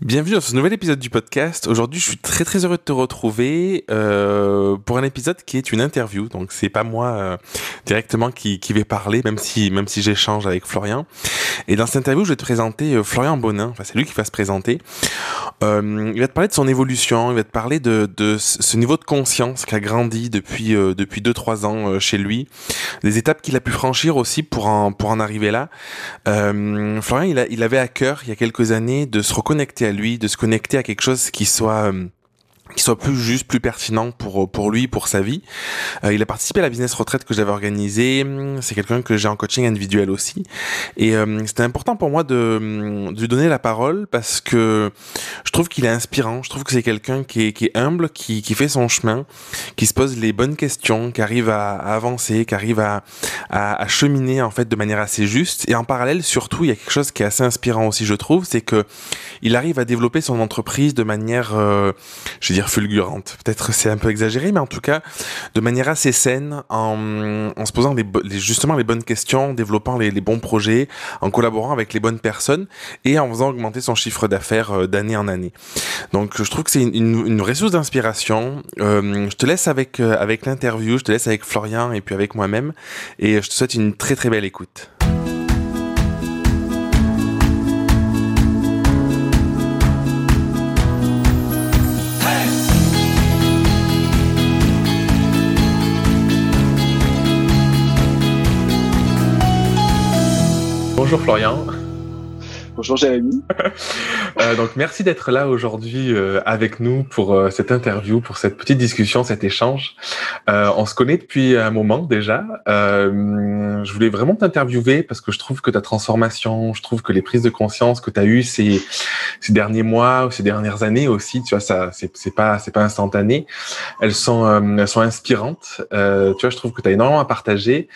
Bienvenue dans ce nouvel épisode du podcast. Aujourd'hui, je suis très très heureux de te retrouver euh, pour un épisode qui est une interview. Donc c'est pas moi euh, directement qui, vais parler, même si même si j'échange avec Florian. Et dans cette interview, je vais te présenter euh, Florian Bonin. Enfin, c'est lui qui va se présenter. Il va te parler de son évolution. Il va te parler de, de ce niveau de conscience qui a grandi depuis depuis deux trois ans chez lui, des étapes qu'il a pu franchir aussi pour en pour en arriver là. Florian, il, a, il avait à cœur il y a quelques années de se reconnecter à lui, de se connecter à quelque chose qui soit euh, qui soit plus juste, plus pertinent pour pour lui, pour sa vie. Euh, il a participé à la business retraite que j'avais organisée. C'est quelqu'un que j'ai en coaching individuel aussi. Et euh, c'était important pour moi de, de lui donner la parole parce que je trouve qu'il est inspirant. Je trouve que c'est quelqu'un qui est, qui est humble, qui, qui fait son chemin, qui se pose les bonnes questions, qui arrive à, à avancer, qui arrive à, à, à, cheminer en fait de manière assez juste. Et en parallèle, surtout, il y a quelque chose qui est assez inspirant aussi, je trouve, c'est que il arrive à développer son entreprise de manière, euh, je veux dire fulgurante. Peut-être c'est un peu exagéré, mais en tout cas de manière assez saine, en, se posant justement les bonnes questions, en développant les, bons projets, en collaborant avec les bonnes personnes et en faisant augmenter son chiffre d'affaires euh, d'année en année. Donc je trouve que c'est une, une, d'inspiration. Euh, je te laisse avec euh, avec l'interview, je te laisse avec Florian et puis avec moi-même et je te souhaite une très très belle écoute. Bonjour Florian. Bonjour Jérémy. euh, donc merci d'être là aujourd'hui euh, avec nous pour euh, cette interview, pour cette petite discussion, cet échange. Euh, on se connaît depuis un moment déjà. Euh, je voulais vraiment t'interviewer parce que je trouve que ta transformation, je trouve que les prises de conscience que tu as eues ces, ces derniers mois ou ces dernières années aussi, tu vois, ça c'est pas c'est pas instantané. Elles sont euh, elles sont inspirantes. tu vois, je trouve que tu as énormément à partager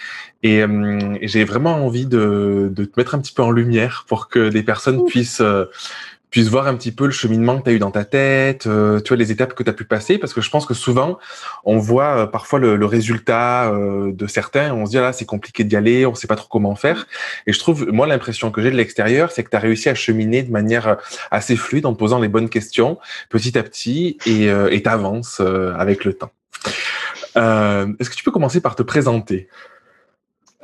et, euh, et j'ai vraiment envie de, de, te mettre un petit peu en lumière pour que des personnes puissent, euh, puissent voir un petit peu le cheminement que tu as eu dans ta tête, euh, tu vois, les étapes que tu as pu passer, parce que je pense que souvent, on voit parfois le, le résultat de certains, on se dit, ah là, c'est compliqué d'y aller, on sait pas trop comment faire. Et je trouve, moi, l'impression que j'ai de l'extérieur, c'est que tu as réussi à cheminer de manière assez fluide en te posant les bonnes questions, petit à petit, et tu avances avec le temps. Est-ce que tu peux commencer par te présenter?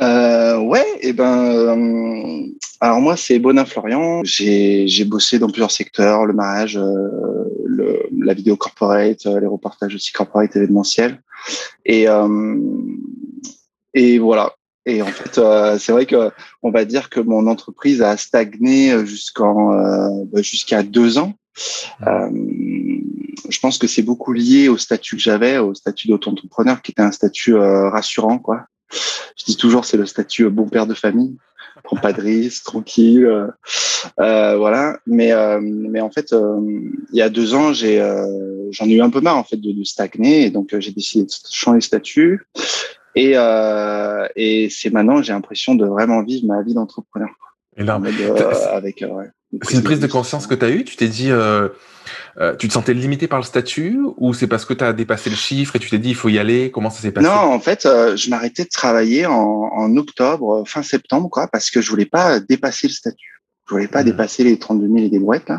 Euh, ouais, et eh ben, euh, alors moi c'est Bonin Florian. J'ai j'ai bossé dans plusieurs secteurs, le mariage, euh, le, la vidéo corporate, euh, les reportages aussi corporate événementiels, et et voilà. Et en fait, c'est vrai que on va dire que mon entreprise a stagné jusqu'en bah, jusqu'à deux ans. je pense que c'est beaucoup lié au statut que j'avais, au statut d'auto-entrepreneur, qui était un statut rassurant, quoi je dis toujours, c'est le statut bon père de famille. Prends pas de tranquille, euh, euh, voilà. Mais euh, mais en fait, euh, il y a deux ans, j'ai euh, j'en ai eu un peu marre en fait de, de stagner, et donc j'ai décidé de changer de statut. Et et c'est maintenant, j'ai l'impression de vraiment vivre ma vie d'entrepreneur. Énorme. avec ouais, c'est une prise de conscience que tu as eue. Tu t'es dit euh, tu te sentais limité par le statut ou c'est parce que tu as dépassé le chiffre et tu t'es dit il faut y aller? Comment ça s'est passé? Non, en fait, euh, je m'arrêtais de travailler en, en, octobre, fin septembre, quoi, parce que je voulais pas dépasser le statut. Je voulais pas mmh. dépasser les 32 000 et des brouettes.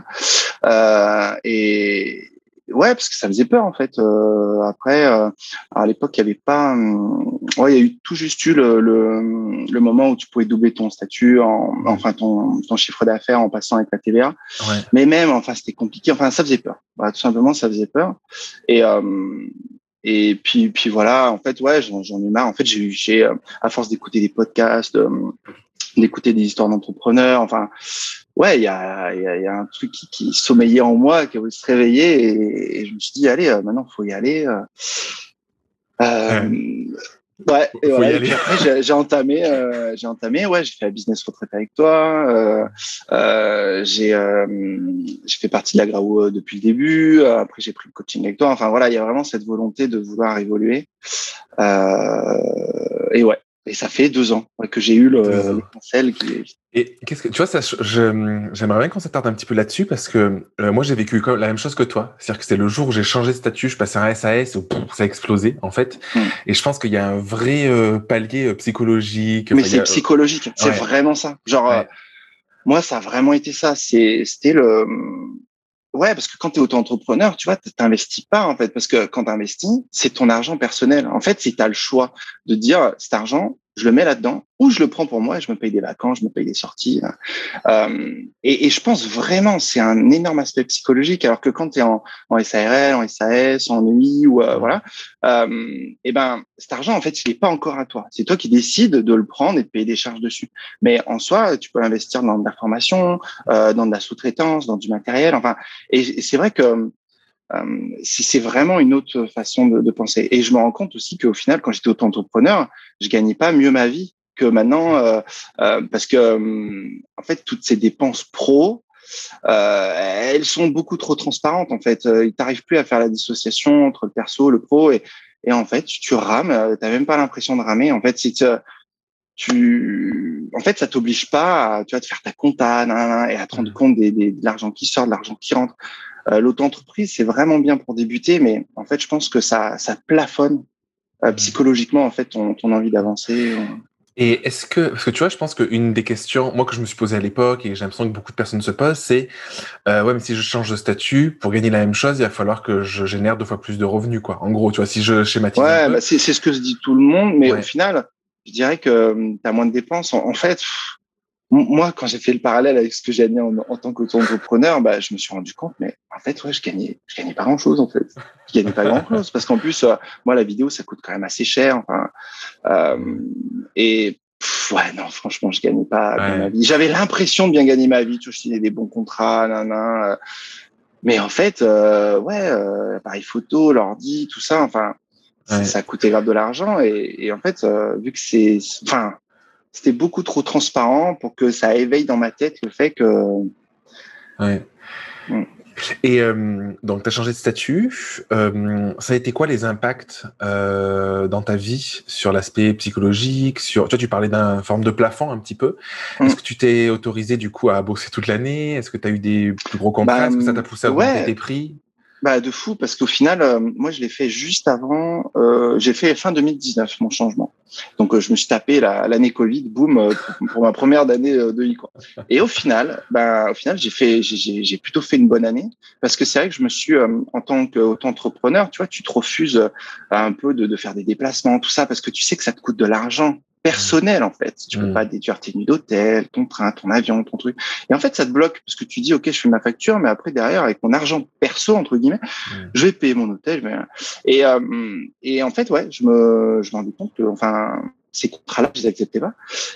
Euh, et, ouais, parce que ça faisait peur en fait. Euh, après, euh, à l'époque, il y avait pas. Hum, ouais, il y a eu tout juste eu le, le, le, moment où tu pouvais doubler ton statut, en, enfin ton, ton chiffre d'affaires en passant avec la TVA. Ouais. Mais même, enfin, c'était compliqué. Enfin, ça faisait peur. Voilà, tout simplement, ça faisait peur. Et euh, et puis, puis voilà. En fait, ouais, j'en ai marre. En fait, j'ai, j'ai euh, à force d'écouter des podcasts, d'écouter des histoires d'entrepreneurs. Enfin, ouais, il y a, y, a, y a, un truc qui, qui, sommeillait en moi, qui voulu se réveiller, et, et, je me suis dit, allez, euh, maintenant, faut y aller. Euh, euh, ouais, et, puis après, j'ai entamé, euh, j'ai entamé, ouais, j'ai fait un business retraite avec toi. J'ai, j'ai fait partie de la Grau depuis le début. Après, j'ai pris le coaching avec toi. Enfin voilà, il y a vraiment cette volonté de vouloir évoluer. et ouais, et ça fait deux ans que j'ai eu le, le conseil qui Et qu'est-ce que tu vois ça J'aimerais bien qu'on s'attarde un petit peu là-dessus parce que euh, moi j'ai vécu la même chose que toi. C'est-à-dire que c'était le jour où j'ai changé de statut, je passais un SAS où pouf, ça a explosé en fait. Mm. Et je pense qu'il y a un vrai euh, palier euh, psychologique. Mais c'est a... psychologique, c'est ouais. vraiment ça. Genre ouais. moi ça a vraiment été ça. C'est c'était le Ouais, parce que quand tu auto-entrepreneur, tu vois, t'investis pas en fait, parce que quand tu investis, c'est ton argent personnel. En fait, si tu as le choix de dire cet argent, je le mets là-dedans, ou je le prends pour moi et je me paye des vacances, je me paye des sorties. Hein. Euh, et, et, je pense vraiment, c'est un énorme aspect psychologique, alors que quand tu es en, en, SARL, en SAS, en UI, ou euh, voilà, euh, et ben cet argent, en fait, il n'est pas encore à toi. C'est toi qui décides de le prendre et de payer des charges dessus. Mais en soi, tu peux investir dans de la formation, euh, dans de la sous-traitance, dans du matériel, enfin. Et, c'est vrai que c'est vraiment une autre façon de, de, penser. Et je me rends compte aussi qu'au final, quand j'étais auto-entrepreneur, je gagnais pas mieux ma vie que maintenant, euh, euh, parce que euh, en fait, toutes ces dépenses pro, euh, elles sont beaucoup trop transparentes. En fait, il t'arrive plus à faire la dissociation entre le perso, le pro, et, et en fait, tu rames. T'as même pas l'impression de ramer. En fait, c'est tu, en fait, ça t'oblige pas à, tu vas te faire ta compta et à te rendre mmh. compte des, des, de l'argent qui sort, de l'argent qui rentre. Euh, L'auto-entreprise, c'est vraiment bien pour débuter, mais en fait, je pense que ça, ça plafonne euh, mmh. psychologiquement en fait ton, ton envie d'avancer. Et est-ce que, parce que tu vois, je pense qu'une des questions, moi que je me suis posé à l'époque et j'ai l'impression que beaucoup de personnes se posent, c'est euh, ouais, mais si je change de statut pour gagner la même chose, il va falloir que je génère deux fois plus de revenus, quoi. En gros, tu vois, si je schématise. Ouais, bah c'est ce que se dit tout le monde, mais ouais. au final, je dirais que hum, tu as moins de dépenses. En, en fait, moi, quand j'ai fait le parallèle avec ce que j'ai gagné en, en tant qu'auto-entrepreneur, bah, je me suis rendu compte, mais en fait, ouais, je gagnais, je gagnais pas grand chose, en fait. Je gagnais pas grand chose parce qu'en plus, euh, moi, la vidéo, ça coûte quand même assez cher. Enfin, euh, et pff, ouais, non, franchement, je gagnais pas ouais. ma vie. J'avais l'impression de bien gagner ma vie. Tu vois, je signais des bons contrats, nan, nan, euh, mais en fait, euh, ouais, euh, appareil photo, l'ordi, tout ça, enfin, ouais. ça coûtait grave de l'argent. Et, et, en fait, euh, vu que c'est, enfin, c'était beaucoup trop transparent pour que ça éveille dans ma tête le fait que. Ouais. Mm. Et euh, donc, tu as changé de statut. Euh, ça a été quoi les impacts euh, dans ta vie sur l'aspect psychologique sur... Tu vois, tu parlais d'un forme de plafond un petit peu. Mm. Est-ce que tu t'es autorisé du coup à bosser toute l'année? Est-ce que tu as eu des plus gros contrats? Bah, Est-ce que ça t'a poussé à augmenter ouais. tes prix? Bah de fou parce qu'au final, euh, moi je l'ai fait juste avant. Euh, j'ai fait fin 2019 mon changement. Donc euh, je me suis tapé l'année la, Covid, boum, pour, ma première année de I. Et au final, bah au final j'ai fait, j'ai plutôt fait une bonne année parce que c'est vrai que je me suis en tant qu'auto-entrepreneur, tu vois, tu te refuses un peu de, de faire des déplacements, tout ça parce que tu sais que ça te coûte de l'argent personnel en fait. Tu peux mmh. pas déduire tes nuits d'hôtel, ton train, ton avion, ton truc. Et en fait, ça te bloque parce que tu dis ok, je fais ma facture, mais après derrière avec mon argent perso entre guillemets, mmh. je vais payer mon hôtel. Et euh, et en fait ouais, je me je me rendais compte que enfin ces contrats-là, je les acceptais pas.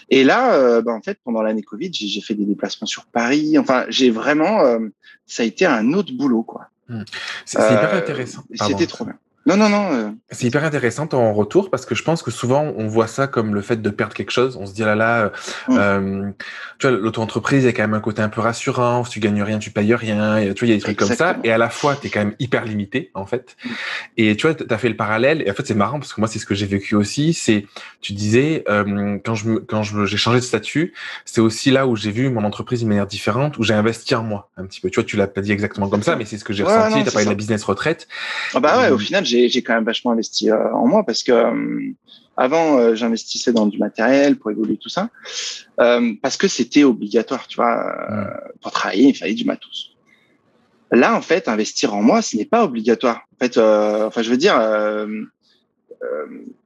Et là, euh, bah, en fait, pendant l'année Covid, j'ai fait des déplacements sur Paris. Enfin, j'ai vraiment, euh, ça a été un autre boulot, quoi. Mmh. C'est hyper intéressant. C'était trop bien. Non, non, non. Euh... C'est hyper intéressant ton retour parce que je pense que souvent on voit ça comme le fait de perdre quelque chose. On se dit ah là là, mmh. euh, tu vois, l'auto-entreprise, il y a quand même un côté un peu rassurant. Si tu gagnes rien, tu payes rien. Et, tu vois, il y a des trucs Exactement. comme ça. Et à la fois, tu es quand même hyper limité en fait. Mmh. Et tu vois, tu as fait le parallèle. Et en fait, c'est marrant parce que moi, c'est ce que j'ai vécu aussi. C'est, tu disais, euh, quand je quand je j'ai changé de statut, c'est aussi là où j'ai vu mon entreprise d'une manière différente, où j'ai investi en moi un petit peu. Tu vois, tu l'as pas dit exactement comme ça, mais c'est ce que j'ai ouais, ressenti. Tu as parlé de la business retraite. Ah bah ouais, au final, j'ai quand même vachement investi euh, en moi parce que euh, avant euh, j'investissais dans du matériel pour évoluer tout ça parce que c'était obligatoire tu vois pour travailler il fallait du matos là en fait investir en moi ce n'est pas obligatoire en fait enfin je veux dire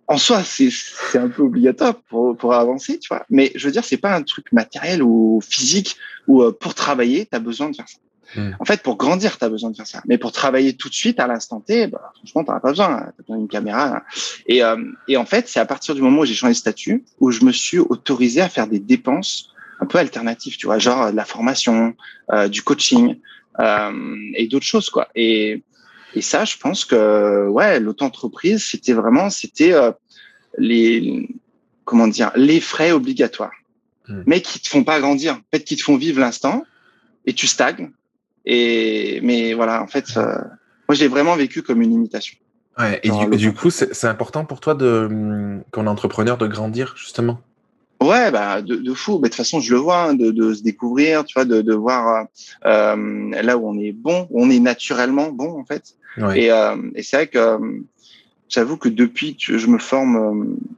en soi, c'est un peu obligatoire pour, pour avancer, tu vois. Mais je veux dire, c'est pas un truc matériel ou physique où pour travailler, tu as besoin de faire ça. Mmh. En fait, pour grandir, tu as besoin de faire ça. Mais pour travailler tout de suite, à l'instant T, bah, franchement, tu pas besoin. Tu as besoin d'une caméra. Et, euh, et en fait, c'est à partir du moment où j'ai changé de statut où je me suis autorisé à faire des dépenses un peu alternatives, tu vois, genre de la formation, euh, du coaching euh, et d'autres choses, quoi. Et, et ça, je pense que ouais, l'auto-entreprise, c'était vraiment, c'était euh, les comment dire, les frais obligatoires, mmh. mais qui te font pas grandir, en fait, qui te font vivre l'instant et tu stagnes et mais voilà, en fait, euh, moi j'ai vraiment vécu comme une imitation. Ouais, et du, du, coup, c'est important pour toi de qu'on est entrepreneur de grandir justement? Ouais, bah de, de fou. Mais de toute façon, je le vois, hein, de, de, se découvrir, tu vois, de, de voir euh, là où on est bon, où on est naturellement bon en fait. Ouais. Et, euh, et c'est vrai que euh, j'avoue que depuis que je me forme, euh,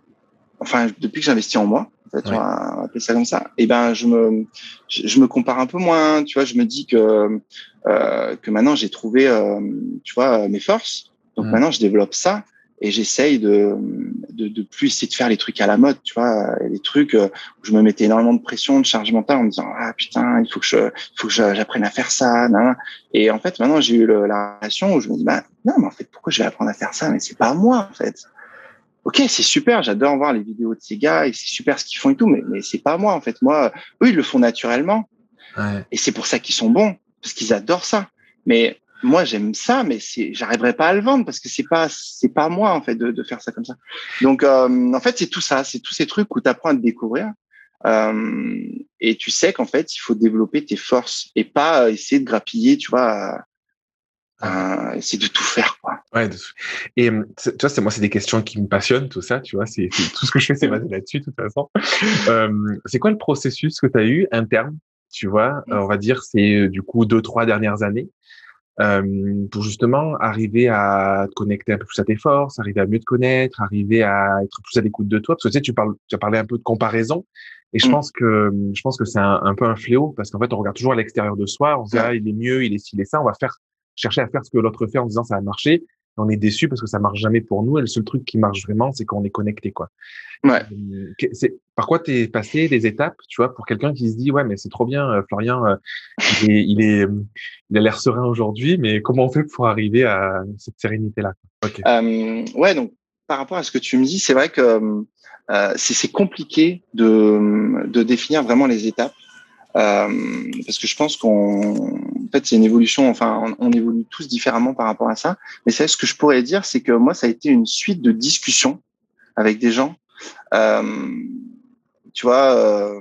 enfin depuis que j'investis en moi, Fait, on va appeler ça comme ça. Et ben, je me, je, me compare un peu moins. Tu vois, je me dis que euh, que maintenant j'ai trouvé, euh, tu vois, mes forces. Donc mmh. maintenant, je développe ça et j'essaye de, de, de plus essayer de faire les trucs à la mode, tu vois, les trucs où je me mettais énormément de pression, de charge mentale en me disant ah putain, il faut que je, il faut que j'apprenne à faire ça, nan. et en fait maintenant j'ai eu la relation où je me dis bah non mais en fait pourquoi je vais apprendre à faire ça, mais c'est pas moi en fait. Ok, c'est super, j'adore voir les vidéos de ces gars et c'est super ce qu'ils font et tout, mais mais c'est pas moi en fait. Moi, eux ils le font naturellement ouais. et c'est pour ça qu'ils sont bons parce qu'ils adorent ça. Mais moi j'aime ça mais j'arriverai pas à le vendre parce que c'est pas c'est pas moi en fait de, de faire ça comme ça donc euh, en fait c'est tout ça c'est tous ces trucs où tu apprends à te découvrir euh, et tu sais qu'en fait il faut développer tes forces et pas essayer de grappiller tu vois euh, essayer de tout faire quoi. Ouais et tu vois c'est moi c'est des questions qui me passionnent tout ça tu vois c'est tout ce que je fais c'est basé là-dessus de toute façon. Euh, c'est quoi le processus que tu as eu interne tu vois? On va dire c'est du coup deux trois dernières années euh, pour justement arriver à te connecter un peu plus à tes forces, arriver à mieux te connaître, arriver à être plus à l'écoute de toi. Parce que tu sais, tu parles, tu as parlé un peu de comparaison, et je mmh. pense que je pense que c'est un, un, peu un fléau parce qu'en fait, on regarde toujours à l'extérieur de soi, on se dit ah, il est mieux, il est ci, il est ça, on va faire chercher à faire ce que l'autre fait en disant ça a marché on est déçu parce que ça marche jamais pour nous. Et le seul truc qui marche vraiment, c'est quand on est connecté, quoi. Ouais. Euh, c'est par quoi t'es passé des étapes, tu vois, pour quelqu'un qui se dit ouais, mais c'est trop bien, euh, Florian, euh, il est, il est, il a l'air serein aujourd'hui, mais comment on fait pour arriver à cette sérénité-là? Euh, Ouais, donc par rapport à ce que tu me dis, c'est vrai que euh, c'est compliqué de, de définir vraiment les étapes. Euh, parce que je pense qu'on, en fait, c'est une évolution. Enfin, on, évolue tous différemment par rapport à ça. Mais c'est ce que je pourrais dire, c'est que moi, ça a été une suite de discussions avec des gens. Euh, tu vois, euh,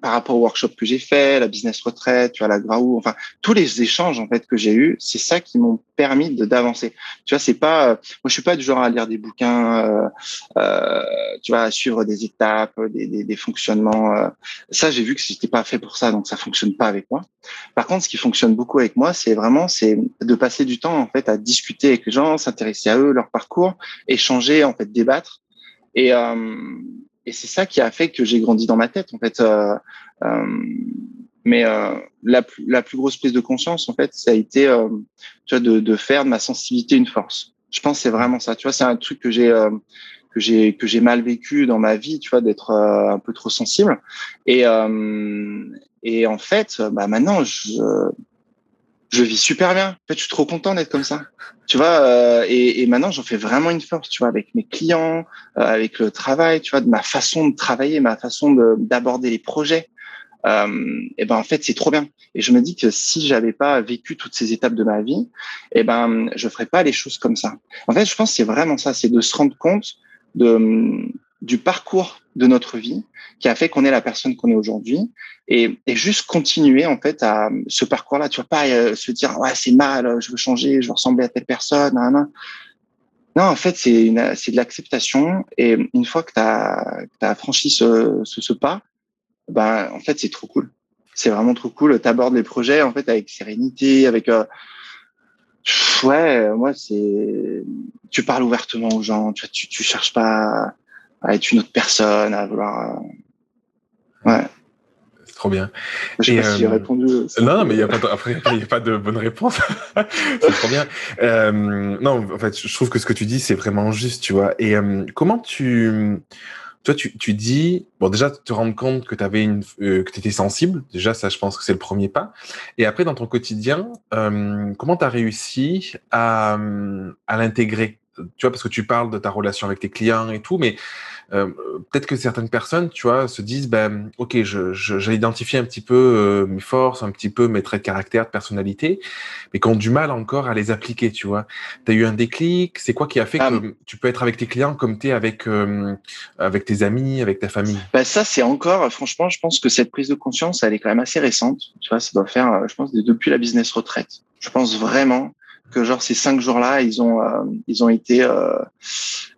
par rapport au workshop que j'ai fait, la business retraite, tu vois, la Graou, enfin tous les échanges en fait que j'ai eu, c'est ça qui m'ont permis d'avancer. Tu vois, c'est pas, moi je suis pas du genre à lire des bouquins, euh, euh, tu vois, à suivre des étapes, des, des, des fonctionnements. Euh. Ça, j'ai vu que c'était pas fait pour ça, donc ça fonctionne pas avec moi. Par contre, ce qui fonctionne beaucoup avec moi, c'est vraiment c'est de passer du temps en fait à discuter avec les gens, s'intéresser à eux, leur parcours, échanger, en fait, débattre. Et, euh, et c'est ça qui a fait que j'ai grandi dans ma tête en fait. Euh, euh, mais euh, la, plus, la plus grosse prise de conscience en fait, ça a été euh, tu vois, de, de faire de ma sensibilité une force. Je pense c'est vraiment ça. Tu vois, c'est un truc que j'ai euh, que j'ai que j'ai mal vécu dans ma vie, tu vois, d'être un peu trop sensible. Et et en fait, bah maintenant je je vis super bien. En fait, je suis trop content d'être comme ça. Tu vois, euh, et, et, maintenant, j'en fais vraiment une force, tu vois, avec mes clients, euh, avec le travail, tu vois, de ma façon de travailler, ma façon d'aborder les projets. Euh, et ben en fait, c'est trop bien. Et je me dis que si j'avais pas vécu toutes ces étapes de ma vie, et ben je ferais pas les choses comme ça. En fait, je pense c'est vraiment ça, c'est de se rendre compte de du parcours de notre vie qui a fait qu'on est la personne qu'on est aujourd'hui et, et, juste continuer en fait à ce parcours-là. Tu vas pas euh, se dire ouais c'est mal, je veux changer, je veux ressembler à telle personne. Non, non en fait c'est c'est de l'acceptation et une fois que tu as, franchi ce, ce, ce, pas, ben en fait c'est trop cool. C'est vraiment trop cool. Tu abordes les projets en fait avec sérénité, avec euh, ouais moi c'est tu parles ouvertement aux gens. Tu tu, tu cherches pas à être une autre personne, à vouloir. Euh, ouais. C'est trop bien. Je sais pas si j'ai euh, répondu. Non, non, mais il n'y a, pas de... Après, y a pas de bonne réponse. c'est trop bien. Euh, non, en fait, je trouve que ce que tu dis, c'est vraiment juste, tu vois. Et euh, comment tu. Toi, tu, tu dis, bon, déjà, te rendre compte que tu avais une, euh, que tu étais sensible. Déjà, ça, je pense que c'est le premier pas. Et après, dans ton quotidien, euh, comment tu as réussi à, à l'intégrer tu vois, parce que tu parles de ta relation avec tes clients et tout, mais euh, peut-être que certaines personnes, tu vois, se disent, ben, ok, je, j'ai identifié un petit peu euh, mes forces, un petit peu mes traits de caractère, de personnalité, mais qui ont du mal encore à les appliquer, tu vois. Tu as eu un déclic, c'est quoi qui a fait que ah, tu peux être avec tes clients comme tu es avec, euh, avec tes amis, avec ta famille? Ben Ça, c'est encore, franchement, je pense que cette prise de conscience, elle est quand même assez récente, tu vois, ça doit faire, je pense, depuis la business retraite. Je pense vraiment que genre ces cinq jours-là, ils ont euh, ils ont été euh,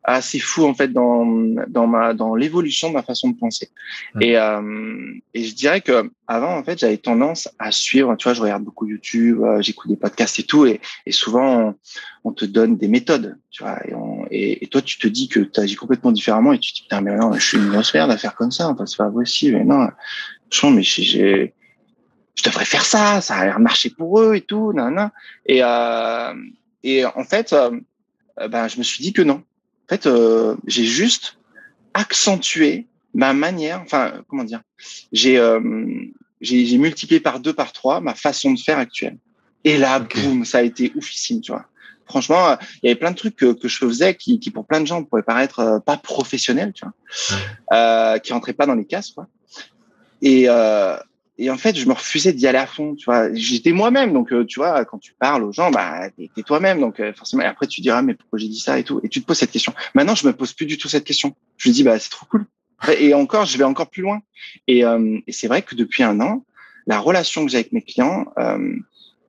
assez fous en fait dans dans ma dans l'évolution de ma façon de penser. Mmh. Et euh, et je dirais que avant en fait j'avais tendance à suivre. Tu vois, je regarde beaucoup YouTube, j'écoute des podcasts et tout, et, et souvent on, te donne des méthodes, tu vois, et, on, et, toi tu te dis que tu agis complètement différemment et tu te dis putain mais non, je suis une grosse merde à faire comme ça, enfin c'est pas possible. Mais non, franchement mais j'ai je devrais faire ça, ça a l'air de marcher pour eux et tout, nan, Et, euh, et en fait, euh, ben, je me suis dit que non. En fait, euh, j'ai juste accentué ma manière, enfin, comment dire, j'ai euh, j'ai multiplié par deux, par trois ma façon de faire actuelle. Et là, boum, ça a été oufissime, tu vois. Franchement, il y avait plein de trucs que, que je faisais qui, qui, pour plein de gens, pourraient paraître euh, pas professionnels, tu vois, euh, qui rentraient pas dans les cases, quoi. Et, euh, et en fait, je me refusais d'y aller à fond, tu vois. J'étais moi-même, donc euh, tu vois, quand tu parles aux gens, bah t'es es, toi-même, donc euh, forcément. Et après, tu diras, mais pourquoi j'ai dit ça et tout, et tu te poses cette question. Maintenant, je me pose plus du tout cette question. Je me dis, bah c'est trop cool. Et encore, je vais encore plus loin. Et, euh, et c'est vrai que depuis un an, la relation que j'ai avec mes clients,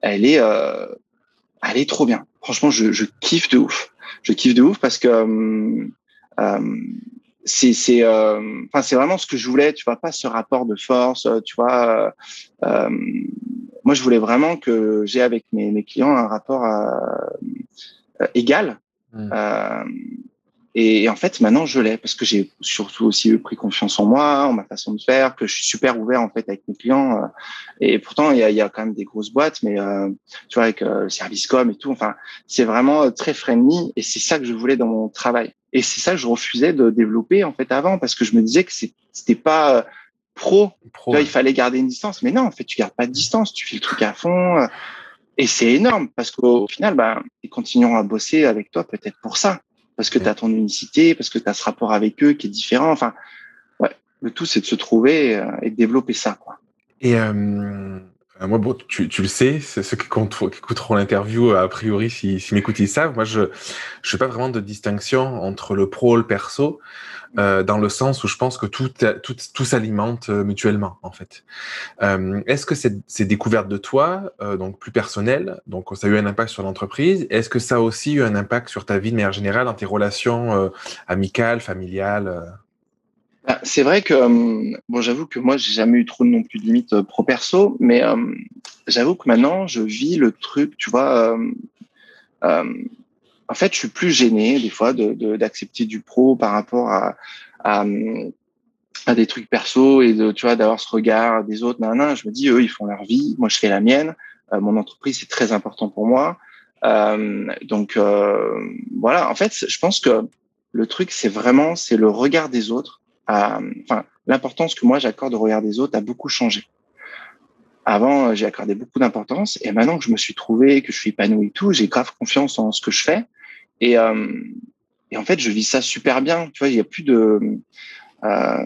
elle est, elle est trop bien. Franchement, je, je kiffe de ouf. Je kiffe de ouf parce que c'est c'est euh, enfin c'est vraiment ce que je voulais tu vois pas ce rapport de force euh, tu vois euh, euh, moi je voulais vraiment que j'ai avec mes, mes clients un rapport égal mmh. et, en fait maintenant je l'ai parce que j'ai surtout aussi pris confiance en moi en ma façon de faire que je suis super ouvert en fait avec mes clients et pourtant il y a, y a quand même des grosses boîtes mais tu vois avec le service com et tout enfin c'est vraiment très friendly et c'est ça que je voulais dans mon travail et c'est ça que je refusais de développer en fait avant parce que je me disais que c'était pas euh, pro. il fallait garder une distance. Mais non, en fait, tu gardes pas de distance. Tu fais le truc à fond. Euh, et c'est énorme parce qu'au final, bah, ils continueront à bosser avec toi peut-être pour ça. Parce que tu as ton unicité, parce que tu as ce rapport avec eux qui est différent. Enfin, ouais, le tout, c'est de se trouver euh, et de développer ça. Quoi. Et euh, moi, bon, tu, tu le sais, ceux qui, qui écouteront l'interview, a priori, s'ils si, m'écoutent, ils savent. Moi, je ne fais pas vraiment de distinction entre le pro et le perso, euh, dans le sens où je pense que tout, tout, tout s'alimente euh, mutuellement, en fait. Euh, Est-ce que ces, ces découvertes de toi, euh, donc plus personnelles, donc ça a eu un impact sur l'entreprise, est-ce que ça a aussi eu un impact sur ta vie de manière générale, dans tes relations euh, amicales, familiales bah, c'est vrai que euh, bon, j'avoue que moi j'ai jamais eu trop non plus de limites euh, pro perso, mais euh, j'avoue que maintenant je vis le truc, tu vois. en fait, je suis plus gêné des fois de d'accepter du pro par rapport à, à, à des trucs perso et de tu vois d'avoir ce regard des autres. Non, non, je me dis eux ils font leur vie, moi je fais la mienne. mon entreprise c'est très important pour moi. donc voilà, en fait, je pense que le truc c'est vraiment c'est le regard des autres enfin, l'importance que moi j'accorde au regard des autres a beaucoup changé. Avant, euh, j'ai accordé beaucoup d'importance et maintenant que je me suis trouvé, que je suis épanoui et tout, j'ai grave confiance en ce que je fais et, euh, et en fait, je vis ça super bien. Tu vois, il y a plus de, euh,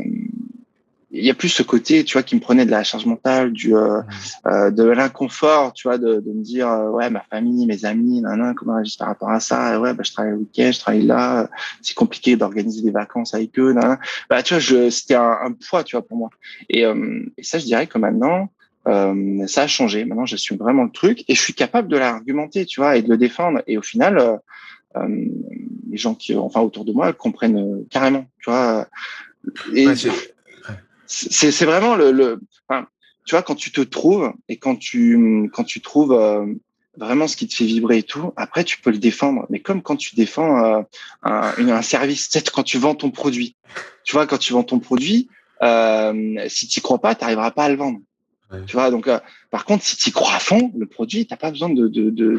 il y a plus ce côté, tu vois, qui me prenait de la charge mentale, du euh, euh de l'inconfort, tu vois, de, de me dire euh, ouais ma famille, mes amis, nan, comment agissent par rapport à ça, ouais bah je travaille le week-end, je travaille là, c'est compliqué d'organiser des vacances avec eux, nan, bah tu vois, je c'était un, un, poids, tu vois, pour moi. Et, euh, et ça, je dirais que maintenant, ça a changé. Maintenant, suis vraiment le truc et je suis capable de l'argumenter, tu vois, et de le défendre. Et au final, les gens qui, enfin autour de moi, comprennent carrément, tu vois. Et, c'est vraiment le, le enfin, tu vois, quand tu te trouves et quand tu, quand tu trouves euh, vraiment ce qui te fait vibrer et tout, après, tu peux le défendre. Mais comme quand tu défends euh, un, service, peut-être quand tu vends ton produit. Tu vois, quand tu vends ton produit, euh, si tu crois pas, tu n'arriveras pas à le vendre. Tu vois, donc, euh, par contre, si tu crois à fond, le produit, t'as pas besoin de de de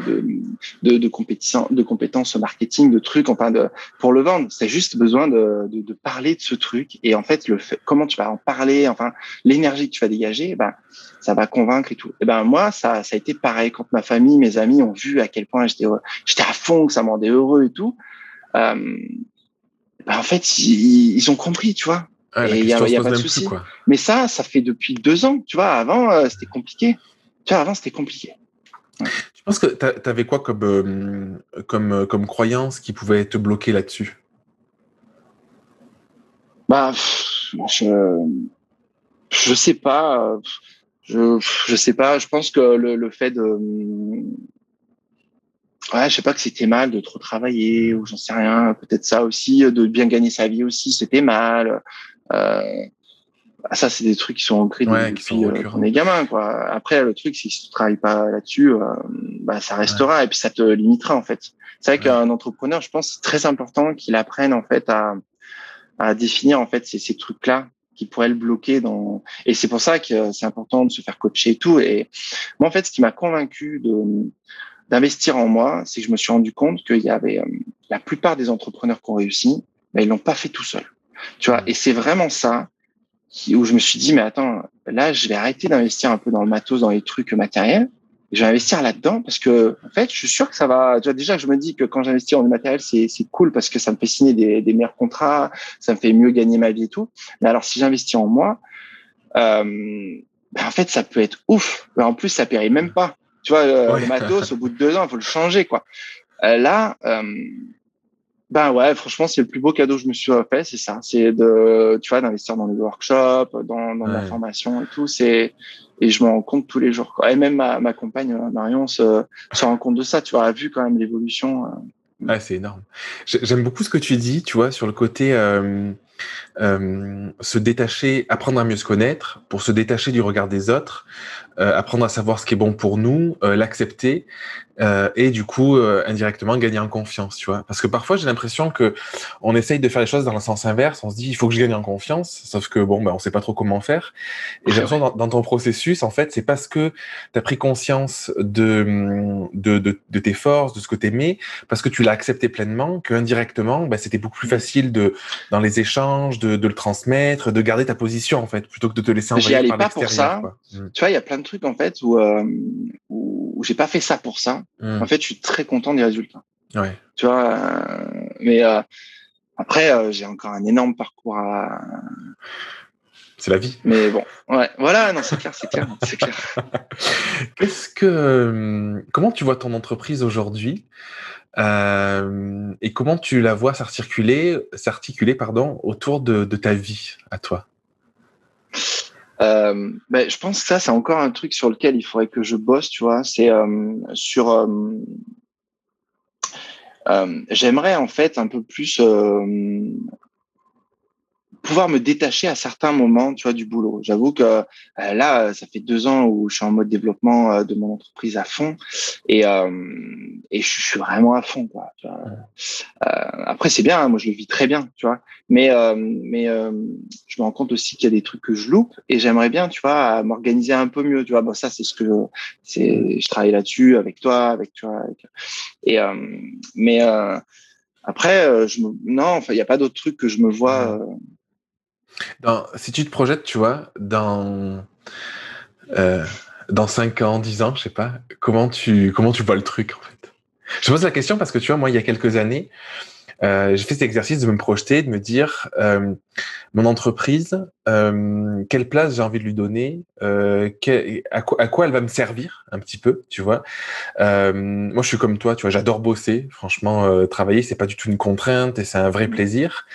de, de, de compétences marketing, de trucs, enfin, de pour le vendre. C'est juste besoin de, de, de parler de ce truc et en fait, le fait, comment tu vas en parler, enfin, l'énergie que tu vas dégager, ben, ça va convaincre et tout. Et ben moi, ça, ça a été pareil quand ma famille, mes amis ont vu à quel point j'étais j'étais à fond, que ça me rendait heureux et tout. Euh, ben en fait, ils, ils ont compris, tu vois il y a, y a pas de souci. Mais ça, ça fait depuis deux ans. Tu vois, avant, euh, c'était compliqué. Tu vois, avant, c'était compliqué. Tu penses que tu avais quoi comme, euh, comme, euh, comme croyance qui pouvait te bloquer là-dessus? Bah, je, je sais pas. Je, je sais pas. Je pense que le, le fait de. ouais, je sais pas que c'était mal de trop travailler ou j'en sais rien. Peut-être ça aussi, de bien gagner sa vie aussi, c'était mal. Euh, bah, ça, c'est des trucs qui sont ancrés ouais, depuis euh, on est gamin. Quoi. Après, le truc, c'est que si tu travailles pas là-dessus, euh, bah, ça restera et puis ça te limitera en fait. C'est vrai qu'un entrepreneur, je pense, c'est très important qu'il apprenne en fait à, à définir en fait ces, ces trucs-là qui pourraient le bloquer dans. Et c'est pour ça que c'est important de se faire coacher et tout. Et moi, en fait, ce qui m'a convaincu de d'investir en moi, c'est que je me suis rendu compte qu'il y avait la plupart des entrepreneurs qui ont réussi, mais ils l'ont pas fait tout seul. Tu vois, et c'est vraiment ça où je me suis dit, mais attends, là, je vais arrêter d'investir un peu dans le matos, dans les trucs matériels. Je vais investir là-dedans parce que, en fait, je suis sûr que ça va. Tu vois, déjà, je me dis que quand j'investis en matériel, c'est c'est cool parce que ça me fait signer des, des meilleurs contrats, ça me fait mieux gagner ma vie et tout. Mais alors, si j'investis en moi, euh, ben, en fait, ça peut être ouf. en plus, ça paierait même pas. Tu vois, euh, le matos, au bout de deux ans, il faut le changer, quoi. Euh, là, euh, ben ouais, franchement, c'est le plus beau cadeau que je me suis fait, c'est ça. C'est de, tu vois, d'investir dans les workshops, dans, dans la formation et tout. C'est et je me rends compte tous les jours. Quoi. Et même ma, ma compagne Marion se, se rend compte de ça. Tu vois, elle a vu quand même l'évolution. Ah, c'est énorme. J'aime beaucoup ce que tu dis, tu vois, sur le côté euh, euh, se détacher, apprendre à mieux se connaître, pour se détacher du regard des autres, euh, apprendre à savoir ce qui est bon pour nous, euh, l'accepter et du coup indirectement gagner en confiance, tu vois. Parce que parfois j'ai l'impression que on essaye de faire les choses dans le sens inverse. On se dit il faut que je gagne en confiance, sauf que bon ben on sait pas trop comment faire. Et j'ai l'impression dans, dans, ton processus en fait c'est parce que tu as pris conscience de, de, de de tes forces, de ce que t'aimais, parce que tu l'as accepté pleinement, que indirectement ben, c'était beaucoup plus facile de dans les échanges de, de, le transmettre, de garder ta position en fait plutôt que de te laisser envahir par l'extérieur. Pour ça. Mm. Tu vois il y a plein de trucs en fait où euh, où, j'ai pas fait ça pour ça. Hmm. En fait, je suis très content des résultats. Ouais. Tu vois, euh, mais euh, après, j'ai encore un énorme parcours à. C'est la vie. Mais bon, ouais, voilà, non, c'est clair, c'est clair, c'est clair. Qu'est-ce que, comment tu vois ton entreprise aujourd'hui? Euh, et comment tu la vois s'articuler, s'articuler pardon, autour de, ta vie à toi? Euh, ben, je pense que ça, c'est encore un truc sur lequel il faudrait que je bosse, tu vois. C'est euh, sur. J'aimerais en fait un peu plus pouvoir me détacher à certains moments, tu vois, du boulot. J'avoue que euh, là, ça fait deux ans où je suis en mode développement euh, de mon entreprise à fond et euh, et je, suis vraiment à fond, quoi. Tu vois. après, c'est bien, hein, moi je le vis très bien, tu vois. Mais mais je me rends compte aussi qu'il y a des trucs que je loupe et j'aimerais bien, tu vois, m'organiser un peu mieux, tu vois. Bon, ça c'est ce que c'est, je travaille là-dessus avec toi, avec toi, avec... et mais après, je me... non, enfin, il n'y a pas d'autres trucs que je me vois. Dans, si tu te projettes, tu vois, dans, euh, dans 5 ans, 10 ans, je sais pas, comment tu, comment tu vois le truc, en fait? Je pose la question parce que, tu vois, moi, il y a quelques années, euh, j'ai fait cet exercice de me projeter, de me dire, euh, mon entreprise, euh, quelle place j'ai envie de lui donner, euh, à, quoi, à, quoi, elle va me servir un petit peu, tu vois. Euh, moi, je suis comme toi, tu vois, j'adore bosser. Franchement, travailler, c'est pas du tout une contrainte et c'est un vrai mmh. plaisir.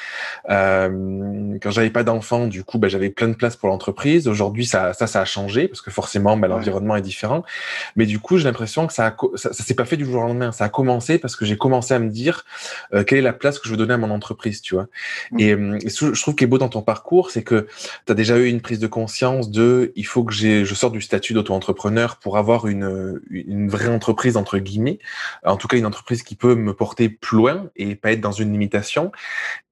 Quand j'avais pas d'enfants, du coup, bah, j'avais plein de place pour l'entreprise. Aujourd'hui, ça, ça, ça a changé parce que forcément, bah, l'environnement est différent. Mais du coup, j'ai l'impression que ça, a, ça, ça s'est pas fait du jour au lendemain. Ça a commencé parce que j'ai commencé à me dire quelle est la place que je veux donner à mon entreprise, tu vois. Mmh. Et, et je trouve qu'il est beau dans ton parcours, c'est que tu as déjà eu une prise de conscience de il faut que je sorte du statut d'auto-entrepreneur pour avoir une, une vraie entreprise, entre guillemets. En tout cas, une entreprise qui peut me porter plus loin et pas être dans une limitation.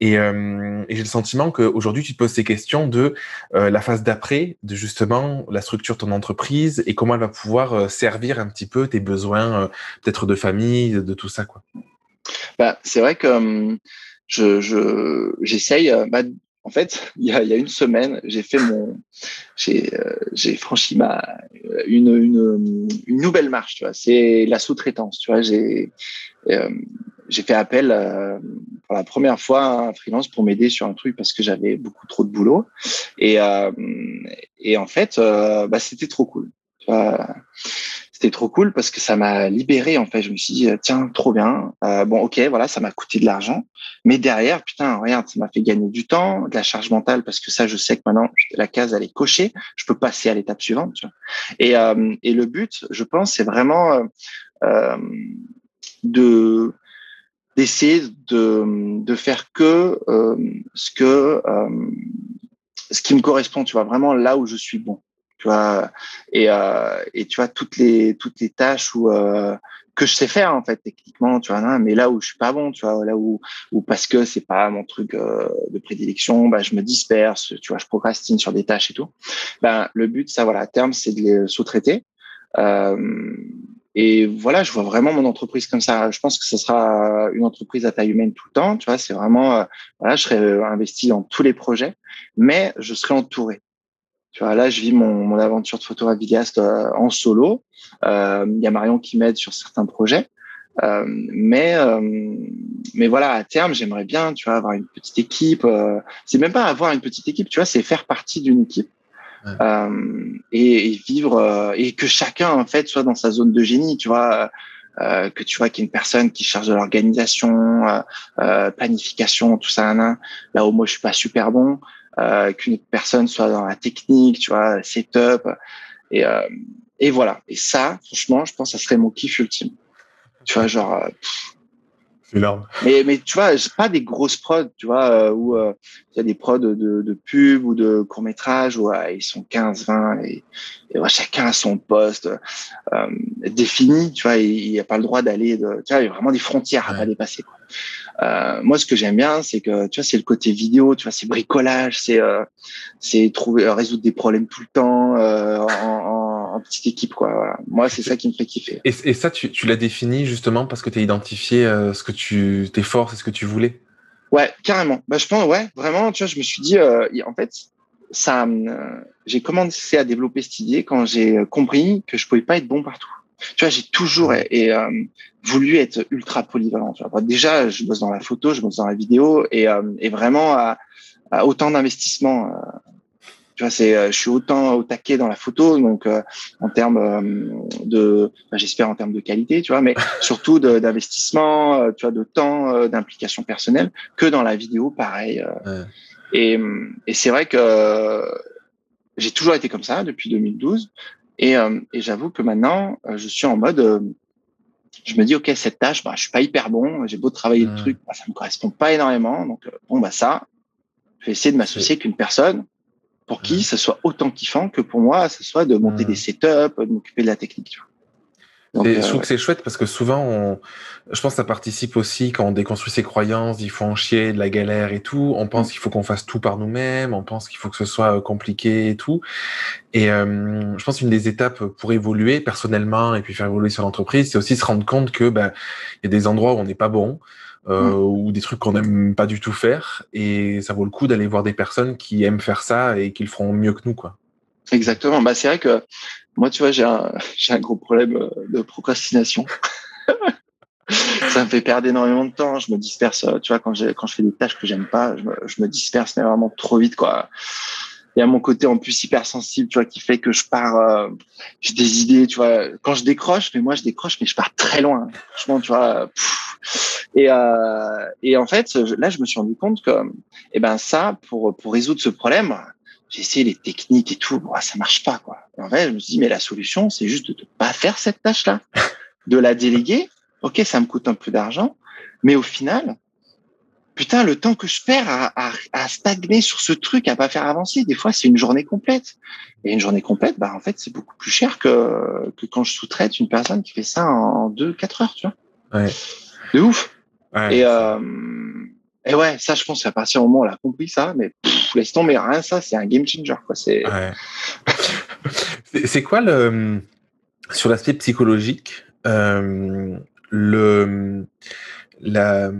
Et, euh, j'ai le sentiment qu'aujourd'hui, tu te poses ces questions de euh, la phase d'après, de justement la structure de ton entreprise et comment elle va pouvoir euh, servir un petit peu tes besoins, peut-être de famille, de tout ça. quoi. Bah, c'est vrai que hum, je j'essaye bah, en fait, il y a, y a une semaine, j'ai fait mon, j'ai, euh, j'ai franchi ma une, une, une, nouvelle marche. Tu vois, c'est la sous-traitance. Tu vois, j'ai euh, j'ai fait appel euh, pour la première fois à un freelance pour m'aider sur un truc parce que j'avais beaucoup trop de boulot. Et euh, et en fait, euh, bah, c'était trop cool. C'était trop cool parce que ça m'a libéré en fait. Je me suis dit tiens trop bien. Euh, bon ok voilà ça m'a coûté de l'argent, mais derrière putain regarde ça m'a fait gagner du temps, de la charge mentale parce que ça je sais que maintenant la case elle est cochée, je peux passer à l'étape suivante. Tu vois. Et euh, et le but je pense c'est vraiment euh, de d'essayer de, de faire que euh, ce que euh, ce qui me correspond, tu vois, vraiment là où je suis bon, tu vois, et, euh, et tu vois toutes les toutes les tâches où euh, que je sais faire en fait techniquement, tu vois, mais là où je suis pas bon, tu vois, là où ou parce que c'est pas mon truc euh, de prédilection, bah je me disperse, tu vois, je procrastine sur des tâches et tout. Ben le but, ça voilà, à terme, c'est de les sous-traiter. Euh, et voilà, je vois vraiment mon entreprise comme ça. Je pense que ce sera une entreprise à taille humaine tout le temps. Tu vois, c'est vraiment, euh, voilà, je serai euh, investi dans tous les projets, mais je serai entouré. Tu vois, là, je vis mon, mon aventure de photographe vidéaste euh, en solo. Il y a Marion qui m'aide sur certains projets. Euh, mais mais voilà à terme j'aimerais bien tu vois avoir une petite équipe c'est même pas avoir une petite équipe tu vois c'est faire partie d'une équipe euh, et, et, vivre euh, et que chacun en fait soit dans sa zone de génie, tu vois. Euh, que tu vois qu'il y a une personne qui charge de l'organisation, euh, planification, tout ça, là, là où moi je suis pas super bon, euh, qu'une autre personne soit dans la technique, tu vois, setup, et et voilà. Et ça, franchement, je pense que ça serait mon kiff ultime. Tu vois, genre, énorme. Mais, mais tu vois, pas des grosses prods, tu vois, euh, où euh, il y a des prods de, de pub ou de court métrage où ils sont 15, 20 et, et chacun a son poste euh, défini, tu vois, il n'y a pas le droit d'aller, tu vois, il y a vraiment des frontières à pas dépasser. Quoi. Euh, moi, ce que j'aime bien, c'est que tu vois, c'est le côté vidéo, tu vois, c'est bricolage, c'est euh, c'est trouver résoudre des problèmes tout le temps en, en en petite équipe quoi. Voilà. Moi c'est ça qui me fait kiffer. Et, et ça tu, tu l'as défini justement parce que tu as identifié euh, ce que tu tes forces et ce que tu voulais? Ouais carrément. Bah je pense ouais vraiment tu vois je me suis dit euh, en fait ça euh, j'ai commencé à développer cette idée quand j'ai compris que je pouvais pas être bon partout. Tu vois j'ai toujours et, et voulu être ultra polyvalent. Tu vois. déjà je bosse dans la photo, je bosse dans la vidéo et, et vraiment à, à autant d'investissement tu vois, c'est, euh, je suis autant au taquet dans la photo, donc euh, en termes euh, de, bah, j'espère en termes de qualité, tu vois, mais surtout d'investissement, tu vois, de temps, d'implication personnelle, que dans la vidéo, pareil. Et, et c'est vrai que j'ai toujours été comme ça depuis 2012, et, et j'avoue que maintenant, je suis en mode je me dis ok cette tâche bah je suis pas hyper bon j'ai beau travailler le truc bah, ça me correspond pas énormément donc bon bah ça je vais essayer de m'associer avec une personne pour qui ça soit autant kiffant que pour moi, ça soit de monter des setups, de m'occuper de la technique. Donc, je trouve euh, que c'est chouette parce que souvent, on, je pense que ça participe aussi quand on déconstruit ses croyances, il faut en chier, de la galère et tout. On pense mm. qu'il faut qu'on fasse tout par nous-mêmes, on pense qu'il faut que ce soit euh, compliqué et tout. Et euh, je pense qu'une des étapes pour évoluer personnellement et puis faire évoluer sur l'entreprise, c'est aussi se rendre compte que ben il y a des endroits où on n'est pas bon, euh, mm. ou des trucs qu'on n'aime pas du tout faire. Et ça vaut le coup d'aller voir des personnes qui aiment faire ça et qui le feront mieux que nous, quoi. Exactement. Bah, c'est vrai que moi, tu vois, j'ai un, j'ai un gros problème euh, de procrastination. ça me fait perdre énormément de temps. Je me disperse, euh, tu vois, quand, j'ai, quand je fais des tâches que j'aime pas, je me, je me disperse mais vraiment trop vite, quoi il y a mon côté en plus hypersensible, tu vois, qui fait que je pars, euh, j'ai des idées, tu vois. Quand je décroche, mais moi je décroche, mais je pars très loin. Franchement, tu vois. Et, euh, et en fait, là, je me suis rendu compte que, eh ben, ça, pour pour résoudre ce problème, j'ai essayé les techniques et tout, bon, ça marche pas, quoi. en fait, je me suis dit, mais la solution, c'est juste de ne pas faire cette tâche-là, de la déléguer. Ok, ça me coûte un peu d'argent, mais au final, putain, le temps que je perds à, à, stagner sur ce truc, à pas faire avancer, des fois, c'est une journée complète. Et une journée complète, bah, en fait, c'est beaucoup plus cher que, que quand je sous-traite une personne qui fait ça en deux, quatre heures, tu vois. Ouais. De ouf. Ouais. Et, euh, et ouais, ça, je pense, à partir du moment où on a compris ça, mais laisse tomber, rien, ça, c'est un game changer, quoi. C'est, ouais. c'est quoi le, sur l'aspect psychologique, euh, le, la,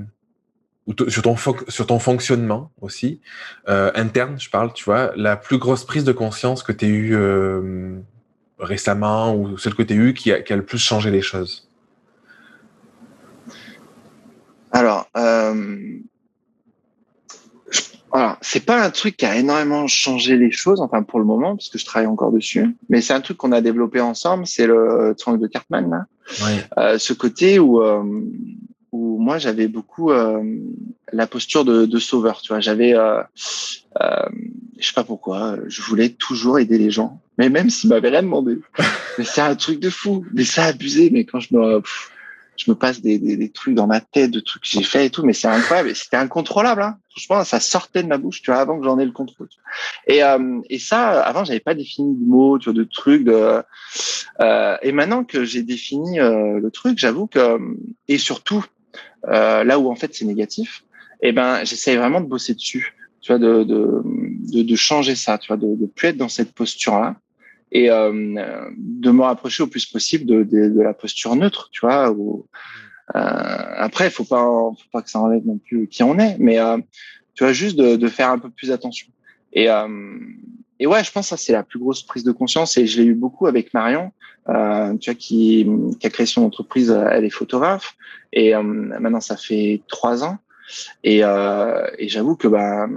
sur ton, sur ton fonctionnement aussi, euh, interne, je parle, tu vois, la plus grosse prise de conscience que tu as eue euh, récemment ou celle que tu as eue qui a, qui a le plus changé les choses? Alors, euh, alors c'est pas un truc qui a énormément changé les choses, enfin pour le moment, parce que je travaille encore dessus, mais c'est un truc qu'on a développé ensemble, c'est le triangle de Cartman, là. Ce côté où où moi j'avais beaucoup euh, la posture de, de, sauveur. Tu vois, j'avais, euh, euh, je sais pas pourquoi, je voulais toujours aider les gens, mais même s'ils m'avaient rien demandé. mais c'est un truc de fou. Mais ça abusé. Mais quand je me, je me passe des, des, des, trucs dans ma tête, de trucs que j'ai fait et tout, mais c'est incroyable. C'était incontrôlable. Hein. Franchement, ça sortait de ma bouche, tu vois, avant que j'en ai le contrôle. Et, euh, et ça, avant, j'avais pas défini de mots, tu vois, de trucs. De, euh, et maintenant que j'ai défini euh, le truc, j'avoue que, et surtout, euh, là où en fait c'est négatif, eh ben, j'essaye vraiment de bosser dessus, tu vois, de, de, de, de changer ça, tu vois, de, de plus être dans cette posture-là et euh, de me rapprocher au plus possible de, de, de la posture neutre, tu vois. Où, euh, après, faut pas, faut pas que ça enlève non plus qui on est, mais euh, tu vois juste de, de, faire un peu plus attention. Et euh, et ouais, je pense que ça c'est la plus grosse prise de conscience et je l'ai eu beaucoup avec Marion, euh, tu vois, qui, qui a créé son entreprise. Elle est photographe et euh, maintenant ça fait trois ans. Et, euh, et j'avoue que bah,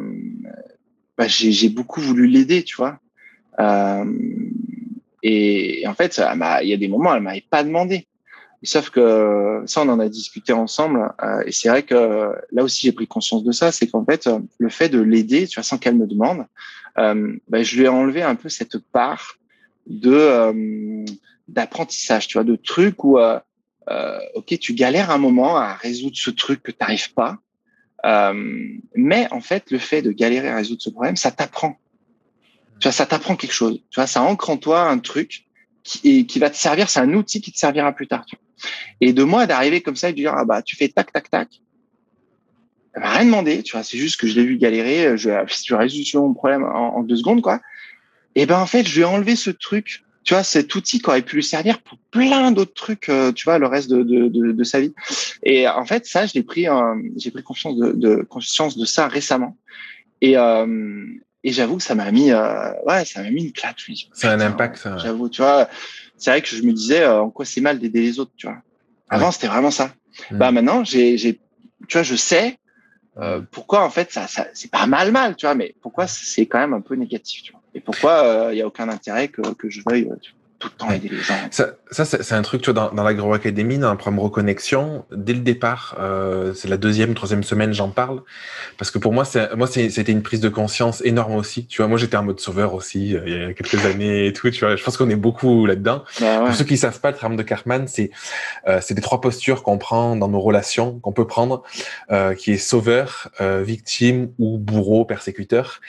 bah j'ai beaucoup voulu l'aider, tu vois. Euh, et, en fait, il y a des moments, elle m'avait pas demandé. Sauf que ça, on en a discuté ensemble. Euh, et c'est vrai que là aussi, j'ai pris conscience de ça. C'est qu'en fait, le fait de l'aider, tu vois, sans qu'elle me demande, euh, bah, je lui ai enlevé un peu cette part de euh, d'apprentissage, tu vois, de trucs où, euh, euh, ok, tu galères un moment à résoudre ce truc que tu n'arrives pas. mais en fait, le fait de galérer à résoudre ce problème, ça t'apprend. Tu vois, ça t'apprend quelque chose. Tu vois, ça ancre en toi un truc qui, qui va te servir. C'est un outil qui te servira plus tard. Tu vois. Et de moi d'arriver comme ça et de dire ah bah tu fais tac tac tac. Elle m'a rien demandé. Tu vois, c'est juste que je l'ai vu galérer. Je, je résolu mon problème en, en, deux secondes quoi. Et ben en fait, je lui ai enlevé ce truc. Tu vois, cet outil qui aurait pu lui servir pour plein d'autres trucs, euh, tu vois, le reste de, de, de, de, sa vie. Et en fait, ça, je l'ai pris, euh, j'ai pris conscience de, de, conscience de ça récemment. Et, euh, et j'avoue que ça m'a mis, euh, ouais, ça m'a mis une claque. C'est un impact, ça. J'avoue, tu vois. C'est vrai que je me disais euh, en quoi c'est mal d'aider les autres, tu vois. Avant, ouais. c'était vraiment ça. Mmh. Bah maintenant, j'ai, j'ai, tu vois, je sais euh, pourquoi en fait ça, ça c'est pas mal mal, tu vois, mais pourquoi c'est quand même un peu négatif, tu vois. Et pourquoi il euh, y a aucun intérêt que, que je veuille tout le temps aider les gens. Ça, ça c'est un truc, tu vois, dans, dans l'agro-académie, dans un programme reconnexion, dès le départ, euh, c'est la deuxième, troisième semaine, j'en parle, parce que pour moi, moi, c'était une prise de conscience énorme aussi. Tu vois, moi, j'étais en mode sauveur aussi, euh, il y a quelques années et tout, tu vois, je pense qu'on est beaucoup là-dedans. Bah ouais. Pour ceux qui savent pas, le travail de Cartman, c'est euh, des trois postures qu'on prend dans nos relations, qu'on peut prendre, euh, qui est sauveur, victime ou bourreau, persécuteur.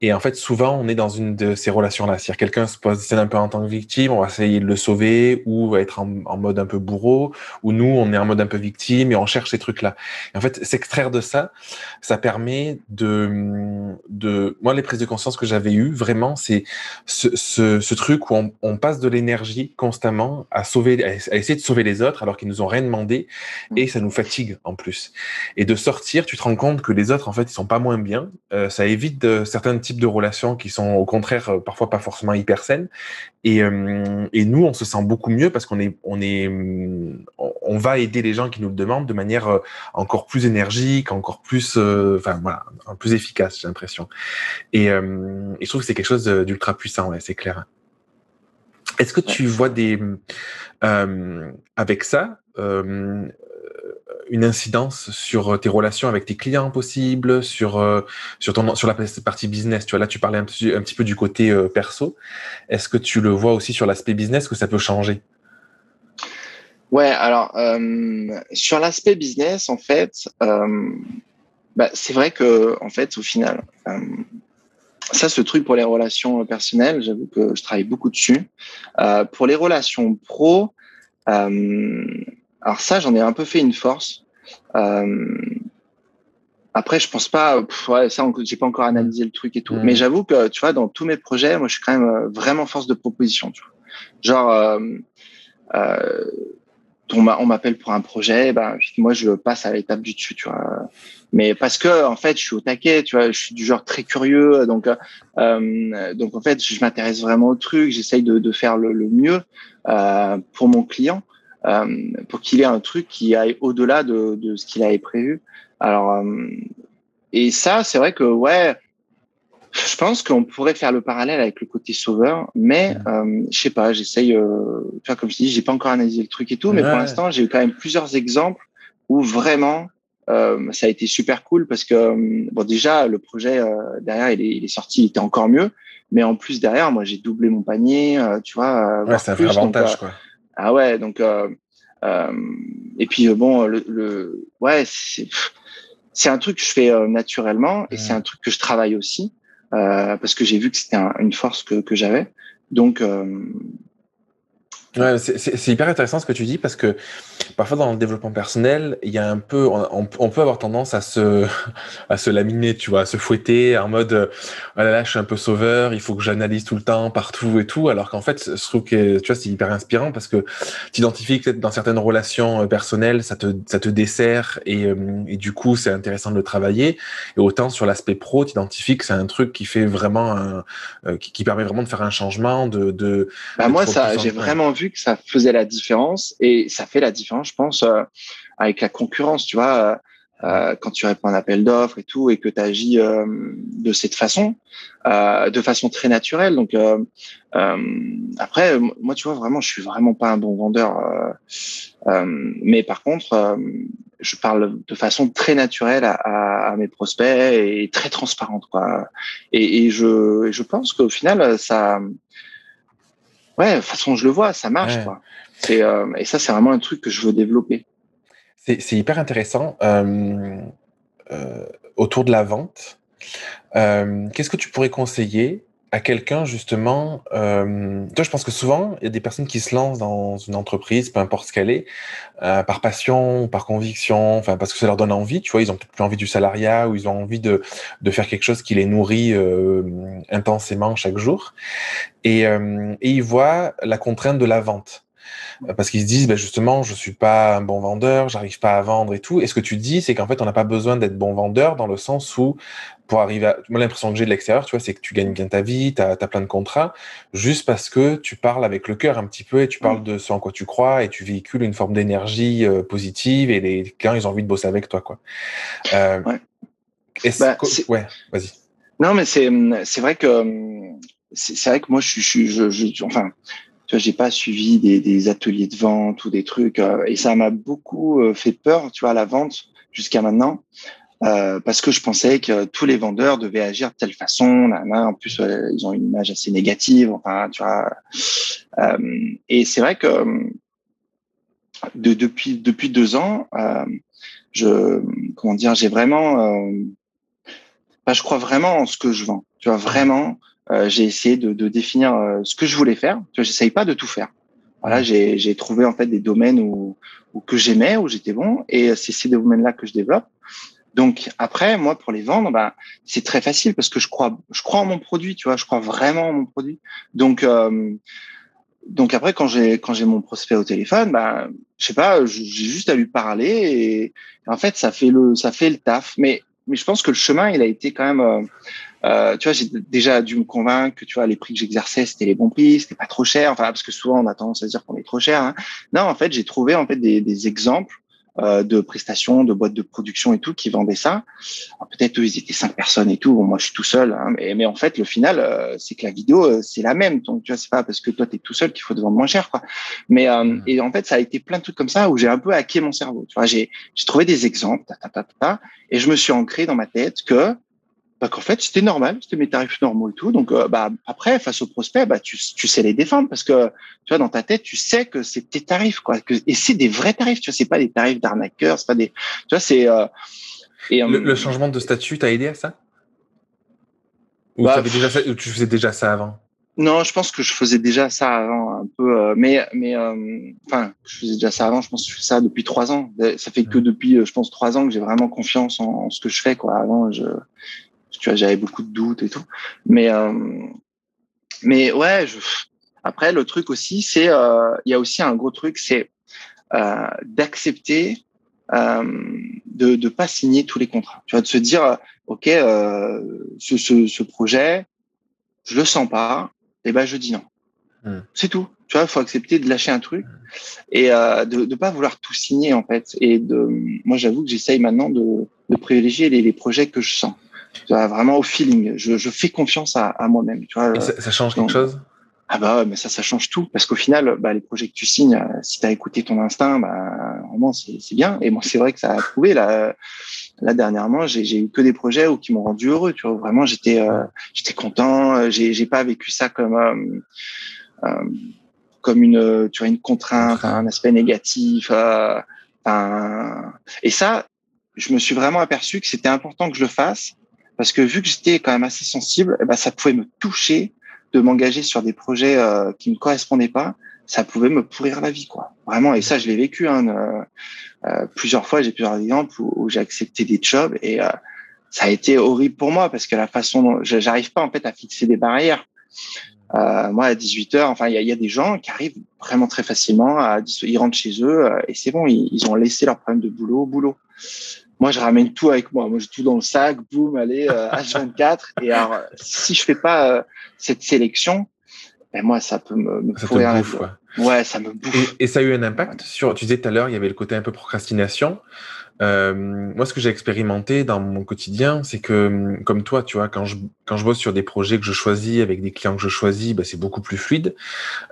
Et en fait, souvent, on est dans une de ces relations-là. C'est-à-dire quelqu'un se positionne un peu en tant que victime, on va essayer de le sauver ou va être en, en, mode un peu bourreau ou nous on est en mode un peu victime et on cherche ces trucs là et en fait s'extraire de ça ça permet de de moi les prises de conscience que j'avais eues vraiment c'est ce, ce, ce, truc où on, on passe de l'énergie constamment à sauver à essayer de sauver les autres alors qu'ils nous ont rien demandé et ça nous fatigue en plus. Et de sortir tu te rends compte que les autres en fait ils sont pas moins bien. Euh, ça évite de, certains types de relations qui sont au contraire euh, parfois pas forcément hyper saines. Et, euh, et nous, on se sent beaucoup mieux parce qu'on est, on est, on va aider les gens qui nous le demandent de manière euh, encore plus énergique, encore plus, euh, enfin voilà, plus efficace, j'ai l'impression. Et, euh, et, je trouve que c'est quelque chose d'ultra puissant, ouais, c'est clair. Est-ce que tu vois des, euh, avec ça, une incidence sur tes relations avec tes clients possibles, sur euh, sur ton sur la partie business. Tu vois là, tu parlais un petit, peu du côté euh, perso. Est-ce que tu le vois aussi sur l'aspect business que ça peut changer? Ouais, alors euh, sur l'aspect business, en fait, bah, c'est vrai que en fait, au final, ça, ce truc pour les relations personnelles, j'avoue que je travaille beaucoup dessus. pour les relations pro. Alors ça, j'en ai un peu fait une force. Euh, après, je pense pas. Pff, ouais, ça, j'ai pas encore analysé le truc et tout. Mmh. Mais j'avoue que tu vois, dans tous mes projets, moi, je suis quand même euh, vraiment force de proposition. Tu vois. Genre, euh, euh, on m'appelle pour un projet, ben moi, je passe à l'étape du dessus. Tu vois. Mais parce que en fait, je suis au taquet. Tu vois, je suis du genre très curieux. Donc, euh, donc en fait, je m'intéresse vraiment au truc. J'essaye de, de, faire le, le mieux euh, pour mon client. Euh, pour qu'il ait un truc qui aille au-delà de, de, ce qu'il avait prévu. Alors, euh, et ça, c'est vrai que ouais, je pense qu'on pourrait faire le parallèle avec le côté sauveur, mais euh, je sais pas, j'essaye. Euh, enfin, comme je dis, j'ai pas encore analysé le truc et tout, mais ouais. pour l'instant, j'ai eu quand même plusieurs exemples où vraiment euh, ça a été super cool parce que bon déjà le projet euh, derrière il est, il est, sorti, il était encore mieux, mais en plus derrière moi j'ai doublé mon panier, euh, tu vois. ouais, c'est un vrai avantage quoi. Ah ouais, donc euh, euh, et puis bon, le, le ouais, c'est c'est un truc que je fais naturellement et c'est un truc que je travaille aussi parce que j'ai vu que c'était une force que que j'avais. Donc Ouais, c'est hyper intéressant ce que tu dis parce que parfois dans le développement personnel, il y a un peu, on, on peut avoir tendance à se, à se laminer, tu vois, à se fouetter en mode, oh là là, je suis un peu sauveur, il faut que j'analyse tout le temps, partout et tout, alors qu'en fait, je trouve que, tu vois, c'est hyper inspirant parce que tu identifies peut-être dans certaines relations euh, personnelles, ça te, ça te dessert et, euh, et du coup, c'est intéressant de le travailler. Et autant sur l'aspect pro, tu identifies que c'est un truc qui fait vraiment, un, euh, qui, qui, permet vraiment de faire un changement, de, de. Bah moi, ça, j'ai vraiment vu que ça faisait la différence et ça fait la différence, je pense, euh, avec la concurrence. Tu vois, euh, euh, quand tu réponds à un appel d'offres et tout et que tu agis de cette façon, de façon très naturelle. Donc après, moi, tu vois, vraiment, je suis vraiment pas un bon vendeur, mais par contre, je parle de façon très naturelle à, à, mes prospects et très transparente, quoi. Et, et je, je pense qu'au final, ça ouais, de toute façon, je le vois, ça marche. Quoi. Euh, et ça, c'est vraiment un truc que je veux développer. C'est hyper intéressant. Euh, euh, autour de la vente, qu'est-ce que tu pourrais conseiller à quelqu'un justement euh, Toi, je pense que souvent, il y a des personnes qui se lancent dans une entreprise, peu importe ce qu'elle est, euh, par passion, par conviction, enfin parce que ça leur donne envie. Tu vois, ils ont peut-être plus envie du salariat ou ils ont envie de de faire quelque chose qui les nourrit euh, intensément chaque jour, et, euh, et ils voient la contrainte de la vente parce qu'ils se disent bah, justement je suis pas un bon vendeur, j'arrive pas à vendre et tout. Et ce que tu dis, c'est qu'en fait on n'a pas besoin d'être bon vendeur dans le sens où pour arriver à... Moi l'impression que j'ai de l'extérieur, tu vois, c'est que tu gagnes bien ta vie, tu as, plein de contrats, juste parce que tu parles avec le cœur un petit peu et tu parles de ce en quoi tu crois et tu véhicules une forme d'énergie euh, positive et les clients ils ont envie de bosser avec toi quoi. Euh, ouais. Bah, ouais, vas-y. Non mais c'est c'est vrai que c'est vrai que moi je suis je, je, enfin j'ai pas suivi des, ateliers de vente ou des trucs, euh, et ça m'a beaucoup euh, fait peur, tu vois, la vente jusqu'à maintenant, euh, parce que je pensais que tous les vendeurs devaient agir de telle façon. Là, en plus, ils ont une image assez négative, et c'est vrai que de, depuis depuis deux ans, je comment dire, j'ai vraiment, bah, je crois vraiment en ce que je vends. Tu vois, vraiment. Euh, j'ai essayé de, de définir euh, ce que je voulais faire. J'essaye pas de tout faire. Voilà, j'ai trouvé en fait des domaines où, où que j'aimais, où j'étais bon, et c'est ces domaines-là que je développe. Donc après, moi, pour les vendre, bah, c'est très facile parce que je crois, je crois en mon produit, tu vois, je crois vraiment en mon produit. Donc, euh, donc après, quand j'ai quand j'ai mon prospect au téléphone, bah, je sais pas, j'ai juste à lui parler et, et, en fait, ça fait le ça fait le taf. Mais mais je pense que le chemin, il a été quand même. Euh, euh, tu vois, j'ai déjà dû me convaincre que tu vois les prix que j'exerçais, c'était les bons prix, c'était pas trop cher. Enfin, parce que souvent on a tendance à dire qu'on est trop cher. Hein. Non, en fait, j'ai trouvé en fait des, des exemples euh, de prestations, de boîtes de production et tout qui vendaient ça. Peut-être eux, ils étaient cinq personnes et tout. Bon, moi, je suis tout seul. Hein, mais, mais en fait, le final, euh, c'est que la vidéo, euh, c'est la même. Donc, tu vois, c'est pas parce que toi, tu es tout seul qu'il faut te vendre moins cher, quoi. Mais et en fait, ça a été plein de trucs comme ça où j'ai un peu hacké mon cerveau. Tu vois, j'ai j'ai trouvé des exemples, ta, ta, ta, ta, et je me suis ancré dans ma tête que bah, qu'en fait c'était normal, c'était mes tarifs normaux et tout. Donc euh, bah après face au prospect, bah tu, tu sais les défendre parce que tu vois dans ta tête tu sais que c'est tes tarifs quoi, que, et c'est des vrais tarifs. Tu vois c'est pas des tarifs d'arnaqueurs, c'est pas des, tu vois c'est. Euh, et, le, le, changement de statut t'a aidé à ça? Ou, bah, déjà ça, ou tu faisais déjà ça avant? Non, je pense que je faisais déjà ça avant un peu, euh, mais mais enfin, je faisais déjà ça avant. Je pense que je fais ça depuis trois ans. Ça fait que depuis, je pense, trois ans que j'ai vraiment confiance en, en, ce que je fais. Quoi. Avant, je tu vois, j'avais beaucoup de doutes et tout. Mais, euh, mais ouais, je... après, le truc aussi, c'est, euh, il y a aussi un gros truc, c'est euh, d'accepter de ne pas signer tous les contrats. Tu vois, de se dire, OK, ce, ce, ce, projet, je le sens pas, et ben je dis non. Hmm. C'est tout. Tu vois, il faut accepter de lâcher un truc et euh, de ne pas vouloir tout signer en fait. Et de, moi, j'avoue que j'essaye maintenant de, de privilégier les, les, projets que je sens vraiment au feeling. Je, je fais confiance à, à moi-même. Tu vois. Ça, ça, change quelque chose? Ah bah mais ça, ça change tout parce qu'au final, bah, les projets que tu signes, euh, si tu as écouté ton instinct, bah vraiment c'est bien. Et moi, c'est vrai que ça a prouvé là. Là dernièrement, j'ai eu que des projets où qui m'ont rendu heureux. Tu vois, vraiment, j'étais euh, j'étais content. Euh, j'ai j'ai pas vécu ça comme euh, euh, comme une tu vois une contrainte, un aspect négatif. et ça, je me suis vraiment aperçu que c'était important que je le fasse parce que vu que j'étais quand même assez sensible, eh ben, ça pouvait me toucher de m'engager sur des projets euh, qui me correspondaient pas. Ça pouvait me pourrir la vie, quoi. Vraiment. Et ça, je l'ai vécu hein, euh, euh plusieurs fois. J'ai plusieurs exemples où, où j'ai accepté des jobs et euh, ça a été horrible pour moi parce que la façon dont j'arrive pas en fait à fixer des barrières. Euh, moi, à 18 heures, enfin, il y a, y a, des gens qui arrivent vraiment très facilement. À, ils rentrent chez eux euh, et c'est bon, ils, ils, ont laissé leur problème de boulot au boulot. Moi, je ramène tout avec moi. Moi, j'ai tout dans le sac, boum, allez, euh, H24. et alors, si je fais pas euh, cette sélection, ben moi, ça peut me, me ça bouffe, Ouais, ça me bouffe. Et, et, ça a eu un impact sur. Tu disais tout à l'heure, il y avait le côté un peu procrastination. Euh, moi, ce que j'ai expérimenté dans mon quotidien, c'est que, comme toi, tu vois, quand je, quand je bosse sur des projets que je choisis avec des clients que je choisis, bah, c'est beaucoup plus fluide.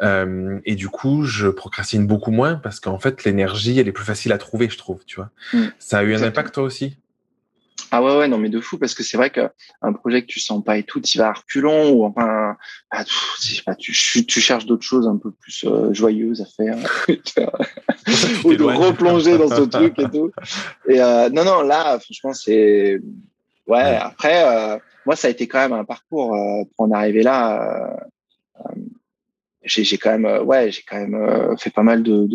Euh, et du coup, je procrastine beaucoup moins parce qu'en fait, l'énergie, elle est plus facile à trouver, je trouve, tu vois. Mmh. Ça a eu un impact, toi aussi? Ah ouais, ouais, non, mais de fou, parce que c'est vrai qu'un projet que tu sens pas et tout, tu vas à reculons, ou enfin, bah, pas, tu, tu cherches d'autres choses un peu plus euh, joyeuses à faire, ou de replonger dans ce truc et tout. Et euh, non, non, là, franchement, c'est. Ouais, ouais, après, euh, moi, ça a été quand même un parcours pour en arriver là. J'ai quand même ouais j'ai quand même fait pas mal de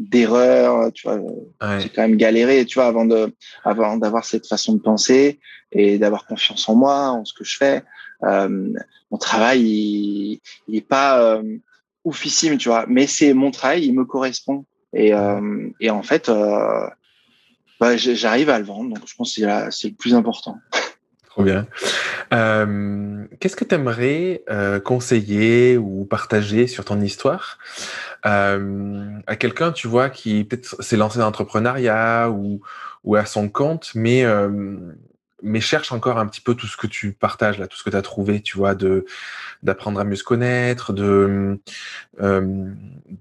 d'erreurs de, tu vois ouais. j'ai quand même galéré tu vois avant de avant d'avoir cette façon de penser et d'avoir confiance en moi en ce que je fais mon travail il, il est pas euh, oufissime tu vois mais c'est mon travail il me correspond. Et euh, en fait bah, j'arrive à le vendre donc je pense que c'est le plus important. Trop bien. Euh, Qu'est-ce que tu aimerais euh, conseiller ou partager sur ton histoire? Euh, à quelqu'un, tu vois, qui peut-être s'est lancé dans l'entrepreneuriat ou, à son compte, mais euh, mais cherche encore un petit peu tout ce que tu partages là, tout ce que tu as trouvé, tu vois, de d'apprendre à mieux se connaître, de euh,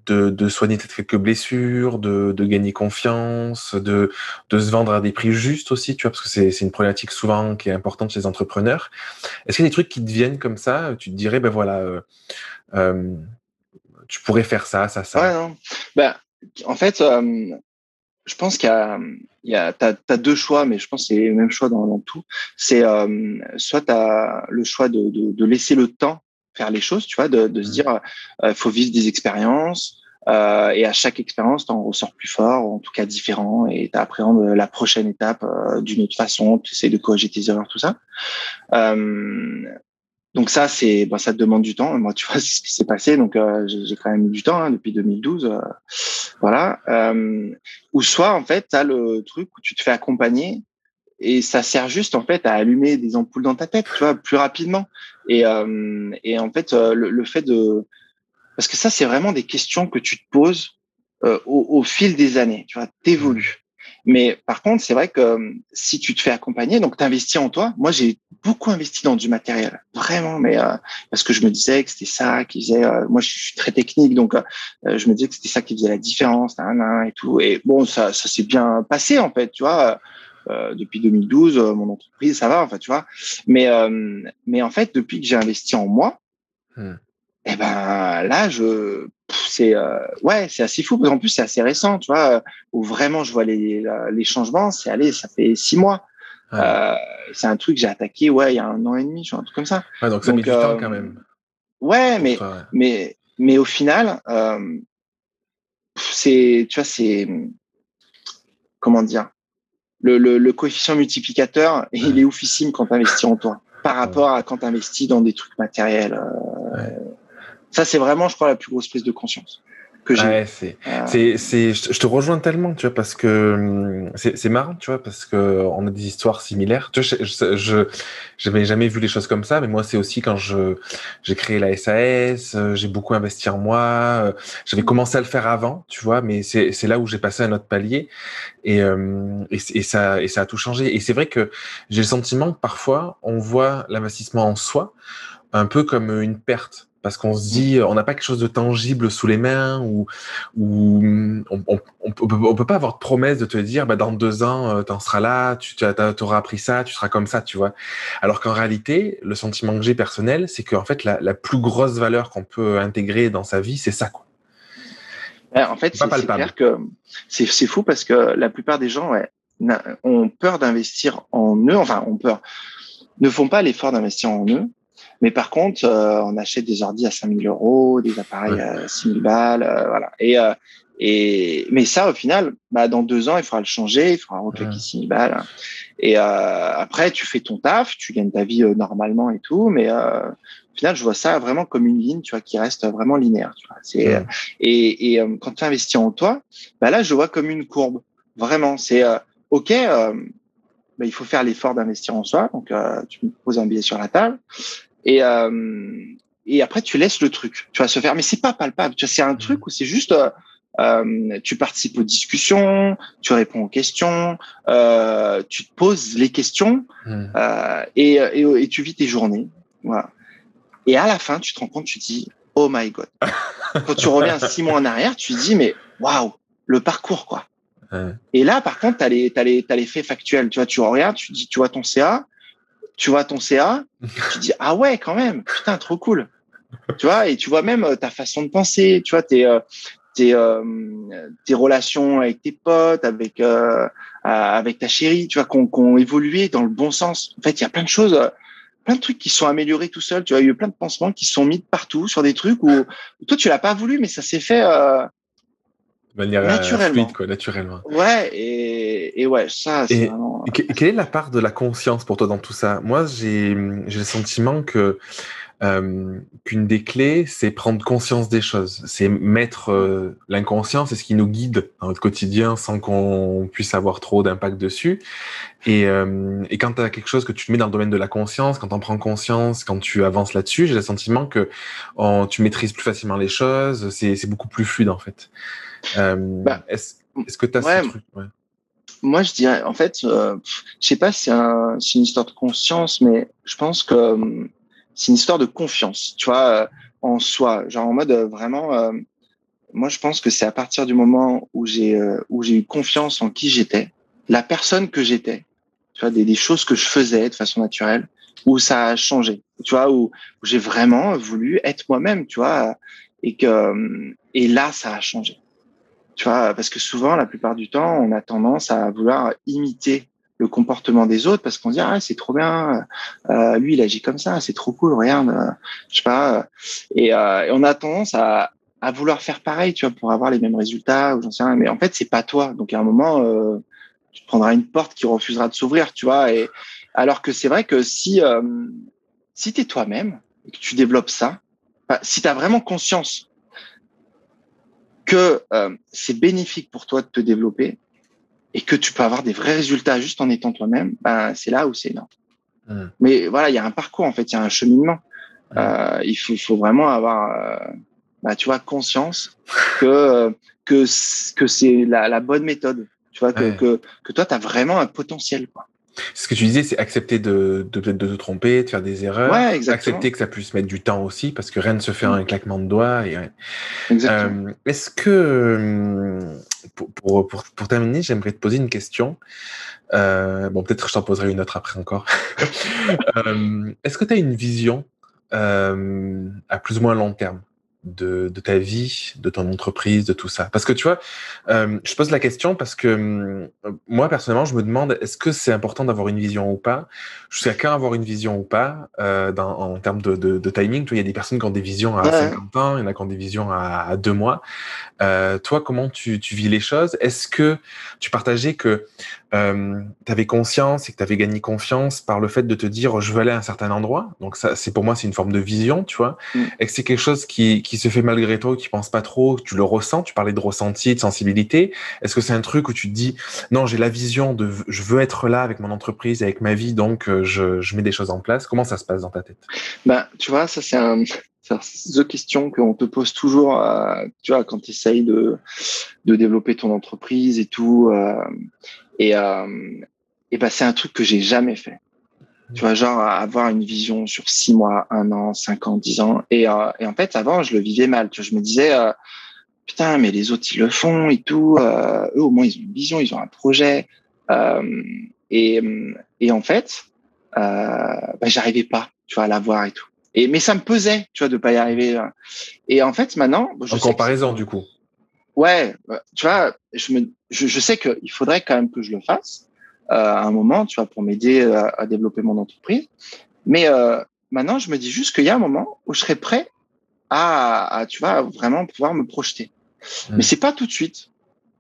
de, de soigner peut-être quelques blessures, de, de gagner confiance, de de se vendre à des prix justes aussi, tu vois, parce que c'est c'est une problématique souvent qui est importante chez les entrepreneurs. Est-ce qu'il y a des trucs qui te viennent comme ça, tu te dirais ben voilà, euh, euh, tu pourrais faire ça, ça, ça? Ouais, non. Ben, en fait, je pense qu'il y a, il y a t'as, as deux choix, mais je pense que c'est le même choix dans, dans tout. C'est euh, soit tu as le choix de, de, de, laisser le temps faire les choses, tu vois, de, de se mmh. dire, euh, faut vivre des expériences, euh, et à chaque expérience, tu en ressors plus fort, ou en tout cas différent, et tu appréhendes la prochaine étape euh, d'une autre façon, tu essaies de corriger tes erreurs, tout ça. Donc ça, c'est, bon, ça demande du temps. Moi, tu vois, c'est ce qui s'est passé. Donc euh, j'ai quand même eu du temps hein, depuis 2012, euh, voilà. Euh, ou soit en fait, tu as le truc où tu te fais accompagner et ça sert juste en fait à allumer des ampoules dans ta tête, tu vois, plus rapidement. Et, euh, et en fait, le, fait de, parce que ça, c'est vraiment des questions que tu te poses au, au, fil des années, tu vois, t'évolues. Mais par contre, c'est vrai que euh, si tu te fais accompagner, donc tu investis en toi. Moi, j'ai beaucoup investi dans du matériel, vraiment, mais euh, parce que je me disais que c'était ça qui faisait. Euh, moi, je suis très technique, donc euh, je me disais que c'était ça qui faisait la différence, et tout. Et bon, ça, ça s'est bien passé en fait, tu vois. Euh, depuis 2012, mon entreprise, ça va, en fait, tu vois. Mais mais en fait, depuis que j'ai investi en moi, hmm. Et eh ben là, je c'est euh, ouais, c'est assez fou. En plus, c'est assez récent, tu vois, euh, où vraiment je vois les, les changements. C'est allé, ça fait six mois. Ouais. Euh, c'est un truc que j'ai attaqué, ouais, il y a un an et demi, un truc comme ça. Ouais, donc ça donc, met du temps quand même. Ouais, mais toi, ouais. mais mais au final, c'est, tu vois, c'est comment dire, le, le, le coefficient multiplicateur, il est oufissime quand tu investis en toi, par rapport à quand tu investis dans des trucs matériels. Ça, c'est vraiment, je crois, la plus grosse prise de conscience que j'ai. Ouais, c'est, euh... c'est, je te rejoins tellement, tu vois, parce que hum, c'est, marrant, tu vois, parce que on a des histoires similaires. Tu vois, je, j'avais jamais vu les choses comme ça, mais moi, c'est aussi quand je, j'ai créé la SAS, euh, j'ai beaucoup investi en moi, euh, j'avais commencé à le faire avant, tu vois, mais c'est, c'est là où j'ai passé un autre palier et, et, et, ça, et ça a tout changé. Et c'est vrai que j'ai le sentiment que parfois, on voit l'investissement en soi un peu comme une perte parce qu'on se dit on n'a pas quelque chose de tangible sous les mains ou ou on, on, on, peut, pas avoir de promesse de te dire bah dans deux ans euh, tu en seras là tu, tu auras appris ça tu seras comme ça tu vois. Alors qu'en réalité le sentiment que j'ai personnel c'est qu'en fait la, la, plus grosse valeur qu'on peut intégrer dans sa vie c'est ça quoi. En fait, c'est clair que c'est fou parce que la plupart des gens ouais, ont peur d'investir en eux, enfin, ont peur, ne font pas l'effort d'investir en eux. Mais par contre, euh, on achète des ordi à 5000 euros, des appareils à 6000 balles, euh, voilà. Et, euh, et mais ça, au final, bah, dans deux ans, il faudra le changer, il faudra reclaquer 6000 balles. Et après, tu fais ton taf, tu gagnes ta vie normalement et tout, mais au final, je vois ça vraiment comme une ligne, tu vois, qui reste vraiment linéaire. Tu vois. C'est et, et quand tu investis en toi, bah là, je vois comme une courbe. Vraiment, c'est ok. Bah, il faut faire l'effort d'investir en soi. Donc, tu me poses un billet sur la table. Et, euh, et après, tu laisses le truc, tu vas se faire. Mais c'est pas palpable. Tu vois, c'est un truc où c'est juste, euh, euh, tu participes aux discussions, tu réponds aux questions, euh, tu te poses les questions mmh. euh, et, et, et, tu vis tes journées. Voilà. Et à la fin, tu te rends compte, tu te dis, oh my god. Quand tu reviens six mois en arrière, tu te dis, mais waouh, le parcours, quoi. Et là, par contre, tu as les, as les, as les faits factuels. Tu vois, tu regardes, tu dis, tu vois ton CA, tu vois ton CA, tu dis ah ouais quand même, putain trop cool. Tu vois et tu vois même euh, ta façon de penser, tu vois tes euh, tes euh, tes relations avec tes potes, avec euh, avec ta chérie, tu vois qu'on qu'on évolué dans le bon sens. En fait, il y a plein de choses plein de trucs qui sont améliorés tout seul. Tu vois, il y a eu plein de pansements qui sont mis de partout sur des trucs où, toi tu l'as pas voulu, mais ça s'est fait euh, de manière naturellement. Fluide, quoi, naturellement. Ouais, et, et ouais, ça, c'est vraiment... Quelle est la part de la conscience pour toi dans tout ça? Moi, j'ai le sentiment que euh, qu'une des clés, c'est prendre conscience des choses. C'est mettre euh, l'inconscient, c'est ce qui nous guide dans notre quotidien sans qu'on puisse avoir trop d'impact dessus. Et, euh, et quand tu as quelque chose que tu mets dans le domaine de la conscience, quand tu en prends conscience, quand tu avances là-dessus, j'ai le sentiment que tu maîtrises plus facilement les choses, c'est beaucoup plus fluide en fait. Euh, bah, Est-ce est que tu as ce truc ouais. Moi, je dirais, en fait, euh, je sais pas si c'est un, une histoire de conscience, mais je pense que euh, c'est une histoire de confiance, tu vois, en soi. Genre en mode vraiment, moi, je pense que c'est à partir du moment où j'ai où j'ai eu confiance en qui j'étais, la personne que j'étais, tu vois, des, des, choses que je faisais de façon naturelle, où ça a changé, tu vois, où, où j'ai vraiment voulu être moi-même, tu vois, et que et là, ça a changé. Tu vois, parce que souvent, la plupart du temps, on a tendance à vouloir imiter le comportement des autres parce qu'on dit ah c'est trop bien, euh, lui il agit comme ça, c'est trop cool, regarde, euh, je sais pas. Et, euh, et, on a tendance à, à vouloir faire pareil, tu vois, pour avoir les mêmes résultats ou j'en sais rien. Mais en fait, c'est pas toi. Donc à un moment, euh, tu prendras une porte qui refusera de s'ouvrir, tu vois. Et alors que c'est vrai que si euh, si t'es toi-même et que tu développes ça, bah, si tu as vraiment conscience que euh, c'est bénéfique pour toi de te développer et que tu peux avoir des vrais résultats juste en étant toi-même, ben, c'est là où c'est énorme. Mmh. Mais voilà, il y a un parcours en fait, il y a un cheminement. Mmh. Euh, il faut, faut, vraiment avoir, euh, bah, tu vois, conscience que que que c'est la, la, bonne méthode. Tu vois que, que, que toi, tu as vraiment un potentiel. Quoi. Ce que tu disais, c'est accepter de, de peut-être de te tromper, de faire des erreurs, ouais, accepter que ça puisse mettre du temps aussi, parce que rien ne se fait en un claquement de doigts. Et, euh, Est-ce que, euh, pour, pour, pour, pour terminer, j'aimerais te poser une question. Euh, bon, peut-être je t'en poserai une autre après encore. euh, Est-ce que tu as une vision à plus ou moins long terme? De, de, ta vie, de ton entreprise, de tout ça. Parce que tu vois, euh, je pose la question parce que euh, moi personnellement, je me demande est-ce que c'est important d'avoir une vision ou pas? Jusqu'à quand avoir une vision ou pas euh, dans, en termes de, de, de timing? Il y a des personnes qui ont des visions à 50 ans, il y en a qui ont des visions à, à deux mois. Euh, toi, comment tu, tu vis les choses? Est-ce que tu partageais que euh, tu avais conscience et que tu avais gagné confiance par le fait de te dire je veux aller à un certain endroit. Donc ça, c'est pour moi, c'est une forme de vision, tu vois. Mm. Et que c'est quelque chose qui, qui se fait malgré toi, qui pense pas trop, tu le ressens. Tu parlais de ressenti, de sensibilité. Est-ce que c'est un truc où tu te dis non, j'ai la vision de je veux être là avec mon entreprise, avec ma vie, donc euh, je, je mets des choses en place. Comment ça se passe dans ta tête? Ben, tu vois, ça c'est un c'est deux questions qu'on te pose toujours, euh, tu vois, quand tu essayes de, de développer ton entreprise et tout. Euh, et, euh, et ben, c'est un truc que j'ai jamais fait. Tu vois, genre avoir une vision sur six mois, un an, cinq ans, dix ans. Et, euh, et en fait, avant, je le vivais mal. Tu vois, je me disais, euh, putain, mais les autres, ils le font et tout. Euh, eux, au moins, ils ont une vision, ils ont un projet. Et, et en fait, bah, j'arrivais pas, tu vois, à l'avoir et tout. Et mais ça me pesait, tu vois, de pas y arriver. Et en fait, maintenant, je en comparaison, du coup. ouais, tu vois, je, me, je, je sais qu'il faudrait quand même que je le fasse euh, à un moment, tu vois, pour m'aider à, à, développer mon entreprise. Mais euh, maintenant, je me dis juste qu'il y a un moment où je serai prêt à, à tu vois, vraiment pouvoir me projeter. Mmh. Mais c'est pas tout de suite.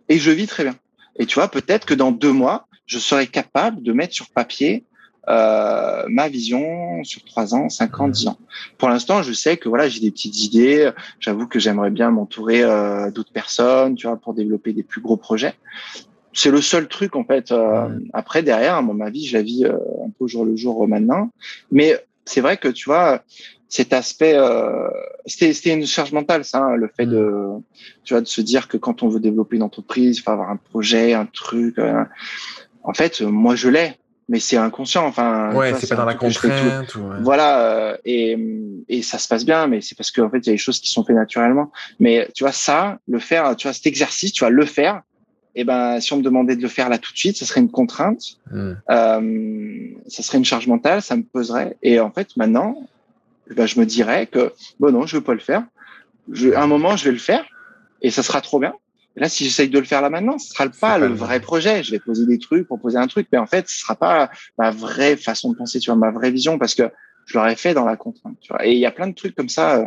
Et je vis très bien. Et tu vois, peut-être que dans deux mois, je serai capable de mettre sur papier euh, ma vision sur trois ans, cinq ans, dix ans. Pour l'instant, je sais que voilà, j'ai des petites idées. J'avoue que j'aimerais bien m'entourer euh, d'autres personnes, tu vois, pour développer des plus gros projets. C'est le seul truc en fait. Euh, après, derrière, mon ma vie, je la vis euh, un peu jour le jour maintenant. Mais c'est vrai que tu vois, cet aspect, euh, c'était une charge mentale, ça, hein, le fait de, tu vois, de se dire que quand on veut développer une entreprise, il faut avoir un projet, un truc. Euh, en fait, moi, je l'ai mais c'est inconscient. Enfin, ouais, c'est pas dans la contrainte. Ou, Voilà, euh, et, et ça se passe bien, mais c'est parce qu'en fait, il y a des choses qui sont faites naturellement. Mais tu vois, ça, le faire, tu vois, cet exercice, tu vas le faire. Et eh ben, si on me demandait de le faire là tout de suite, ça serait une contrainte, hmm. euh, ça serait une charge mentale, ça me peserait. Et en fait, maintenant, eh ben, je me dirais que bon non, je veux pas le faire. Je, à un moment, je vais le faire et ça sera trop bien. Là, si j'essaye de le faire là maintenant, ce sera pas le vrai projet. Je vais poser des trucs, proposer un truc, mais en fait, ce sera pas ma vraie façon de penser, tu vois, ma vraie vision, parce que je l'aurais fait dans la contrainte. Tu vois. Et il y a plein de trucs comme ça euh,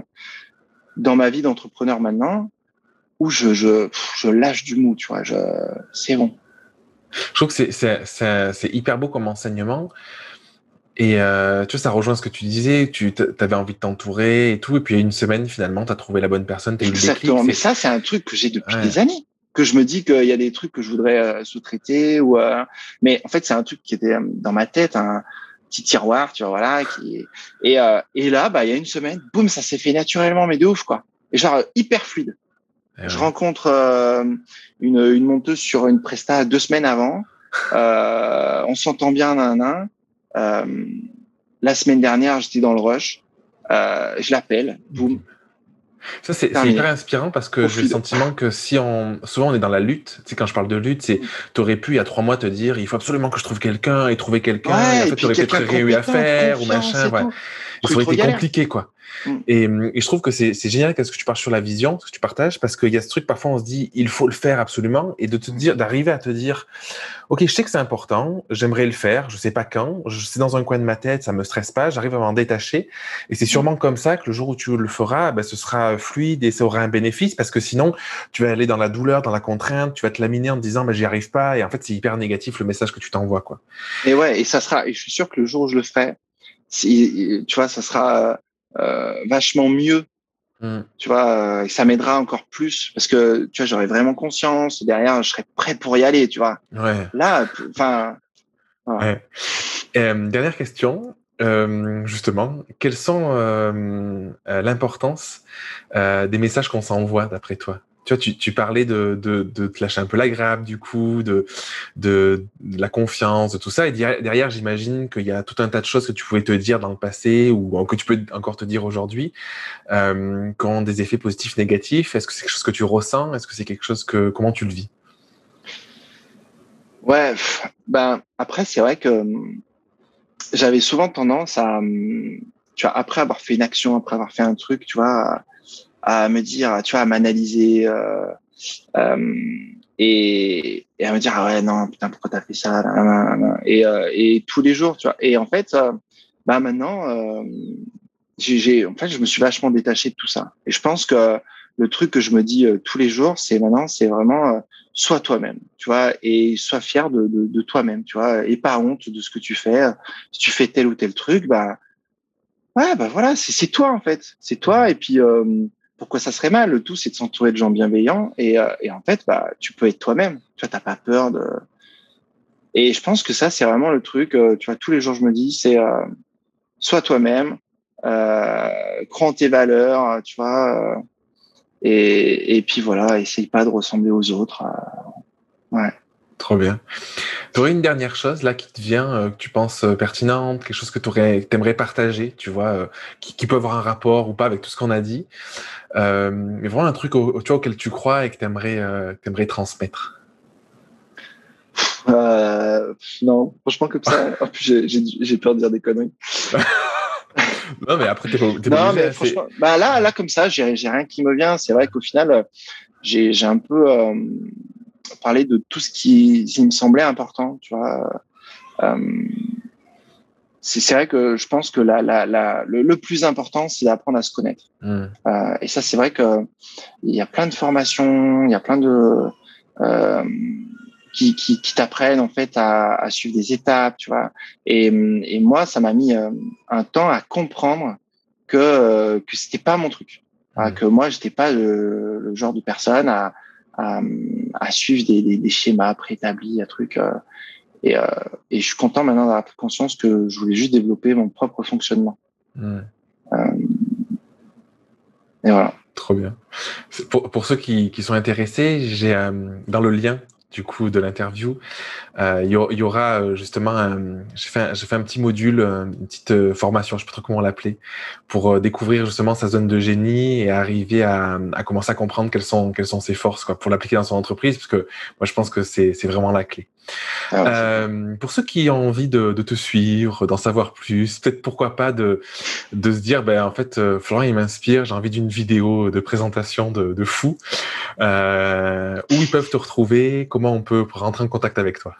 dans ma vie d'entrepreneur maintenant où je, je, je lâche du mou, tu vois. Je, c'est bon. Je trouve que c'est hyper beau comme enseignement. Et euh, tu vois, ça rejoint ce que tu disais, tu avais envie de t'entourer et tout, et puis une semaine, finalement, tu as trouvé la bonne personne, tu as eu Exactement, mais ça, c'est un truc que j'ai depuis des années, que je me dis qu'il y a des trucs que je voudrais euh, sous-traiter, ou euh, mais en fait, c'est un truc qui était euh, dans ma tête, un petit tiroir, tu vois, voilà, qui... et, euh, et là, bah, il y a une semaine, boum, ça s'est fait naturellement, mais de ouf, quoi. Et genre, hyper fluide. Eh je rencontre une, une monteuse sur une presta deux semaines avant, on s'entend bien, nan, nan, la semaine dernière, j'étais dans le rush. Euh, je l'appelle, boum. Ça, c'est hyper inspirant parce que j'ai le sentiment que si on, souvent on est dans la lutte, tu sais, quand je parle de lutte, c'est, t'aurais pu il y a trois mois te dire, il faut absolument que je trouve quelqu'un et trouver quelqu'un, ouais, et en fait, t'aurais peut-être réussi à faire ou machin, ouais. Ça aurait été compliqué, quoi. Mm. Et, et, je trouve que c'est génial qu'est-ce que tu parles sur la vision, ce que tu partages, parce qu'il y a ce truc, parfois on se dit, il faut le faire absolument, et de te dire, d'arriver à te dire, ok, je sais que c'est important, j'aimerais le faire, je sais pas quand, c'est dans un coin de ma tête, ça me stresse pas, j'arrive à m'en détacher, et c'est sûrement comme ça que le jour où tu le feras, ben, ce sera fluide et ça aura un bénéfice, parce que sinon, tu vas aller dans la douleur, dans la contrainte, tu vas te laminer en te disant, ben, j'y arrive pas, et en fait, c'est hyper négatif le message que tu t'envoies, quoi. Et ouais, et ça sera, et je suis sûr que le jour où je le ferai, si, tu vois, ça sera vachement mieux. Mm. Tu vois, euh, ça m'aidera encore plus parce que tu vois, j'aurai vraiment conscience. Et derrière, je serai prêt pour y aller. Tu vois. Ouais. Là, enfin. Ouais. Euh, dernière question. Euh, justement, quelles sont euh, l'importance des messages qu'on s'envoie d'après toi? Tu vois, tu, parlais de, te lâcher un peu la grappe, du coup, de, la confiance, de tout ça. Et derrière, j'imagine qu'il y a tout un tas de choses que tu pouvais te dire dans le passé ou que tu peux encore te dire aujourd'hui, euh, qui des effets positifs, négatifs. Est-ce que c'est quelque chose que tu ressens? Est-ce que c'est quelque chose que comment tu le vis? Ouais, ben après c'est vrai que hum, j'avais souvent tendance à, hum, tu vois, après avoir fait une action, après avoir fait un truc, tu vois à me dire, tu vois, à m'analyser euh, euh, et, et, à me dire ah ouais non putain pourquoi t'as fait ça et, euh, et tous les jours, tu vois. Et en fait, euh, bah maintenant, euh, j'ai, en fait, je me suis vachement détaché de tout ça. Et je pense que le truc que je me dis tous les jours, c'est maintenant, c'est vraiment sois toi-même, tu vois, et sois fier de, de, de toi-même, tu vois, et pas honte de ce que tu fais. Si tu fais tel ou tel truc, bah ouais, bah voilà, c'est toi en fait, c'est toi. Et puis pourquoi ça serait mal? Le tout, c'est de s'entourer de gens bienveillants et, euh, et, en fait, bah, tu peux être toi-même. Tu vois, t'as pas peur de. Et je pense que ça, c'est vraiment le truc. Euh, tu vois, tous les jours, je me dis, c'est euh, sois toi-même, euh, crois en tes valeurs, tu vois. et, et puis voilà, essaye pas de ressembler aux autres. ouais. Trop bien. Tu aurais une dernière chose là qui te vient, euh, que tu penses euh, pertinente, quelque chose que tu aimerais partager, tu vois, euh, qui, qui, peut avoir un rapport ou pas avec tout ce qu'on a dit, mais vraiment un truc au, tu vois, auquel tu crois et que tu aimerais, aimerais transmettre. non, franchement comme ça, j'ai peur de dire des conneries. non mais après t'es pas, Non mais franchement, bah là, là comme ça, j'ai rien qui me vient. C'est vrai qu'au final, j'ai un peu parlé de tout ce qui, qui, me semblait important, tu vois c'est vrai que je pense que la, la, la, le, plus important, c'est d'apprendre à se connaître. Mmh. Euh, et ça, c'est vrai que il y a plein de formations, il y a plein de euh, qui, qui, qui t'apprennent en fait à, à, suivre des étapes, tu vois. Et, et moi, ça m'a mis euh, un temps à comprendre que euh, que c'était pas mon truc, mmh. que moi, j'étais pas le, le, genre de personne à à, à suivre des, des, des, schémas préétablis, un truc. Euh, et, euh, et je suis content maintenant d'avoir pris conscience que je voulais juste développer mon propre fonctionnement. Euh, et voilà. Trop bien. Pour, pour ceux qui, qui sont intéressés, j'ai euh, dans le lien du coup de l'interview. Euh, il y, aura euh, justement, j'ai fait, fait, un petit module, euh, une petite formation, je sais pas trop comment l'appeler, pour découvrir justement sa zone de génie et arriver à, à, commencer à comprendre quelles sont, quelles sont ses forces, quoi, pour l'appliquer dans son entreprise, parce que moi je pense que c'est vraiment la clé. Ah euh, pour ceux qui ont envie de, de te suivre, d'en savoir plus, peut-être pourquoi pas de, de se dire, ben en fait, Florent il m'inspire, j'ai envie d'une vidéo de présentation de, de fou. Euh, où ils peuvent te retrouver Comment on peut rentrer en contact avec toi?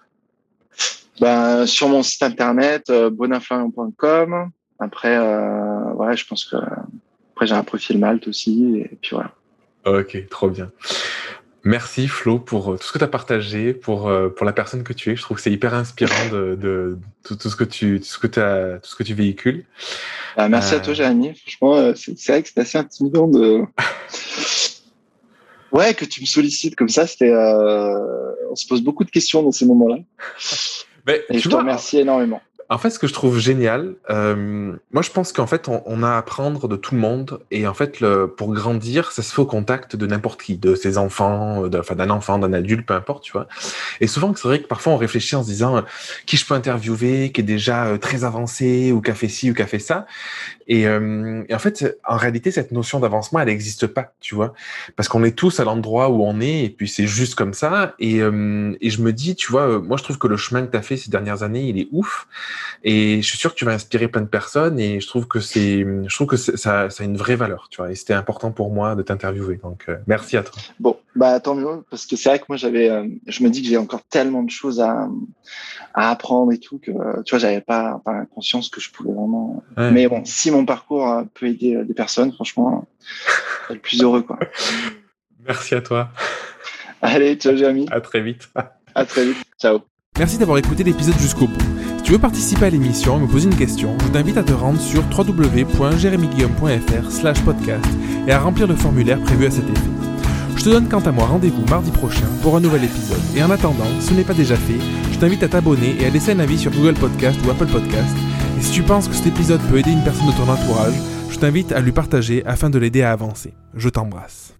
Ben, Sur mon site internet, euh, boninflorian.com. Après, euh, ouais, je pense que après j'ai un profil Malte aussi. Et puis voilà. Ok, trop bien. Merci Flo pour euh, tout ce que tu as partagé, pour, pour la personne que tu es. Je trouve que c'est hyper inspirant de, de, tout, ce que tu tout ce que as, tout ce que tu véhicules. Ben, merci à toi Jérémy. Franchement, c'est vrai que c'est assez intimidant de Ouais, que tu me sollicites comme ça, c'était. Euh... On se pose beaucoup de questions dans ces moments-là. Mais, Et je te remercie énormément. En fait, ce que je trouve génial, euh, moi je pense qu'en fait, on, a à apprendre de tout le monde. Et en fait, pour grandir, ça se fait au contact de n'importe qui, de ses enfants, enfin d'un enfant, d'un adulte, peu importe, tu vois. Et souvent, c'est vrai que parfois on réfléchit en se disant euh, qui je peux interviewer, qui est déjà euh, très avancé, ou qui a fait ci, ou qui a fait ça. Et, euh, et en fait, en réalité, cette notion d'avancement, elle n'existe pas, tu vois. Parce qu'on est tous à l'endroit où on est, et puis c'est juste comme ça. Et, euh, et je me dis, tu vois, moi je trouve que le chemin que tu as fait ces dernières années, il est ouf. Et je suis sûr que tu vas inspirer plein de personnes et je trouve que c'est, je trouve que ça, ça a une vraie valeur, tu vois. Et c'était important pour moi de t'interviewer. Donc, euh, merci à toi. Bon, bah tant mieux parce que c'est vrai que moi j'avais, je me dis que j'ai encore tellement de choses à, à apprendre et tout que tu vois, j'avais pas, pas conscience que je pouvais vraiment. Mais bon, si mon parcours euh, peut aider des personnes, franchement, c'est le plus heureux quoi. Merci à toi. Allez, ciao Jérémy. À très vite. À très vite. Ciao. Merci d'avoir écouté l'épisode jusqu'au bout. Si tu veux participer à l'émission et me poser une question, je t'invite à te rendre sur www.jeremyguillaume.fr slash podcast et à remplir le formulaire prévu à cet effet. Je te donne quant à moi rendez-vous mardi prochain pour un nouvel épisode. Et en attendant, si ce n'est pas déjà fait, je t'invite à t'abonner et à laisser un avis sur Google Podcast ou Apple Podcast. Si tu penses que cet épisode peut aider une personne de ton entourage, je t'invite à lui partager afin de l'aider à avancer. Je t'embrasse.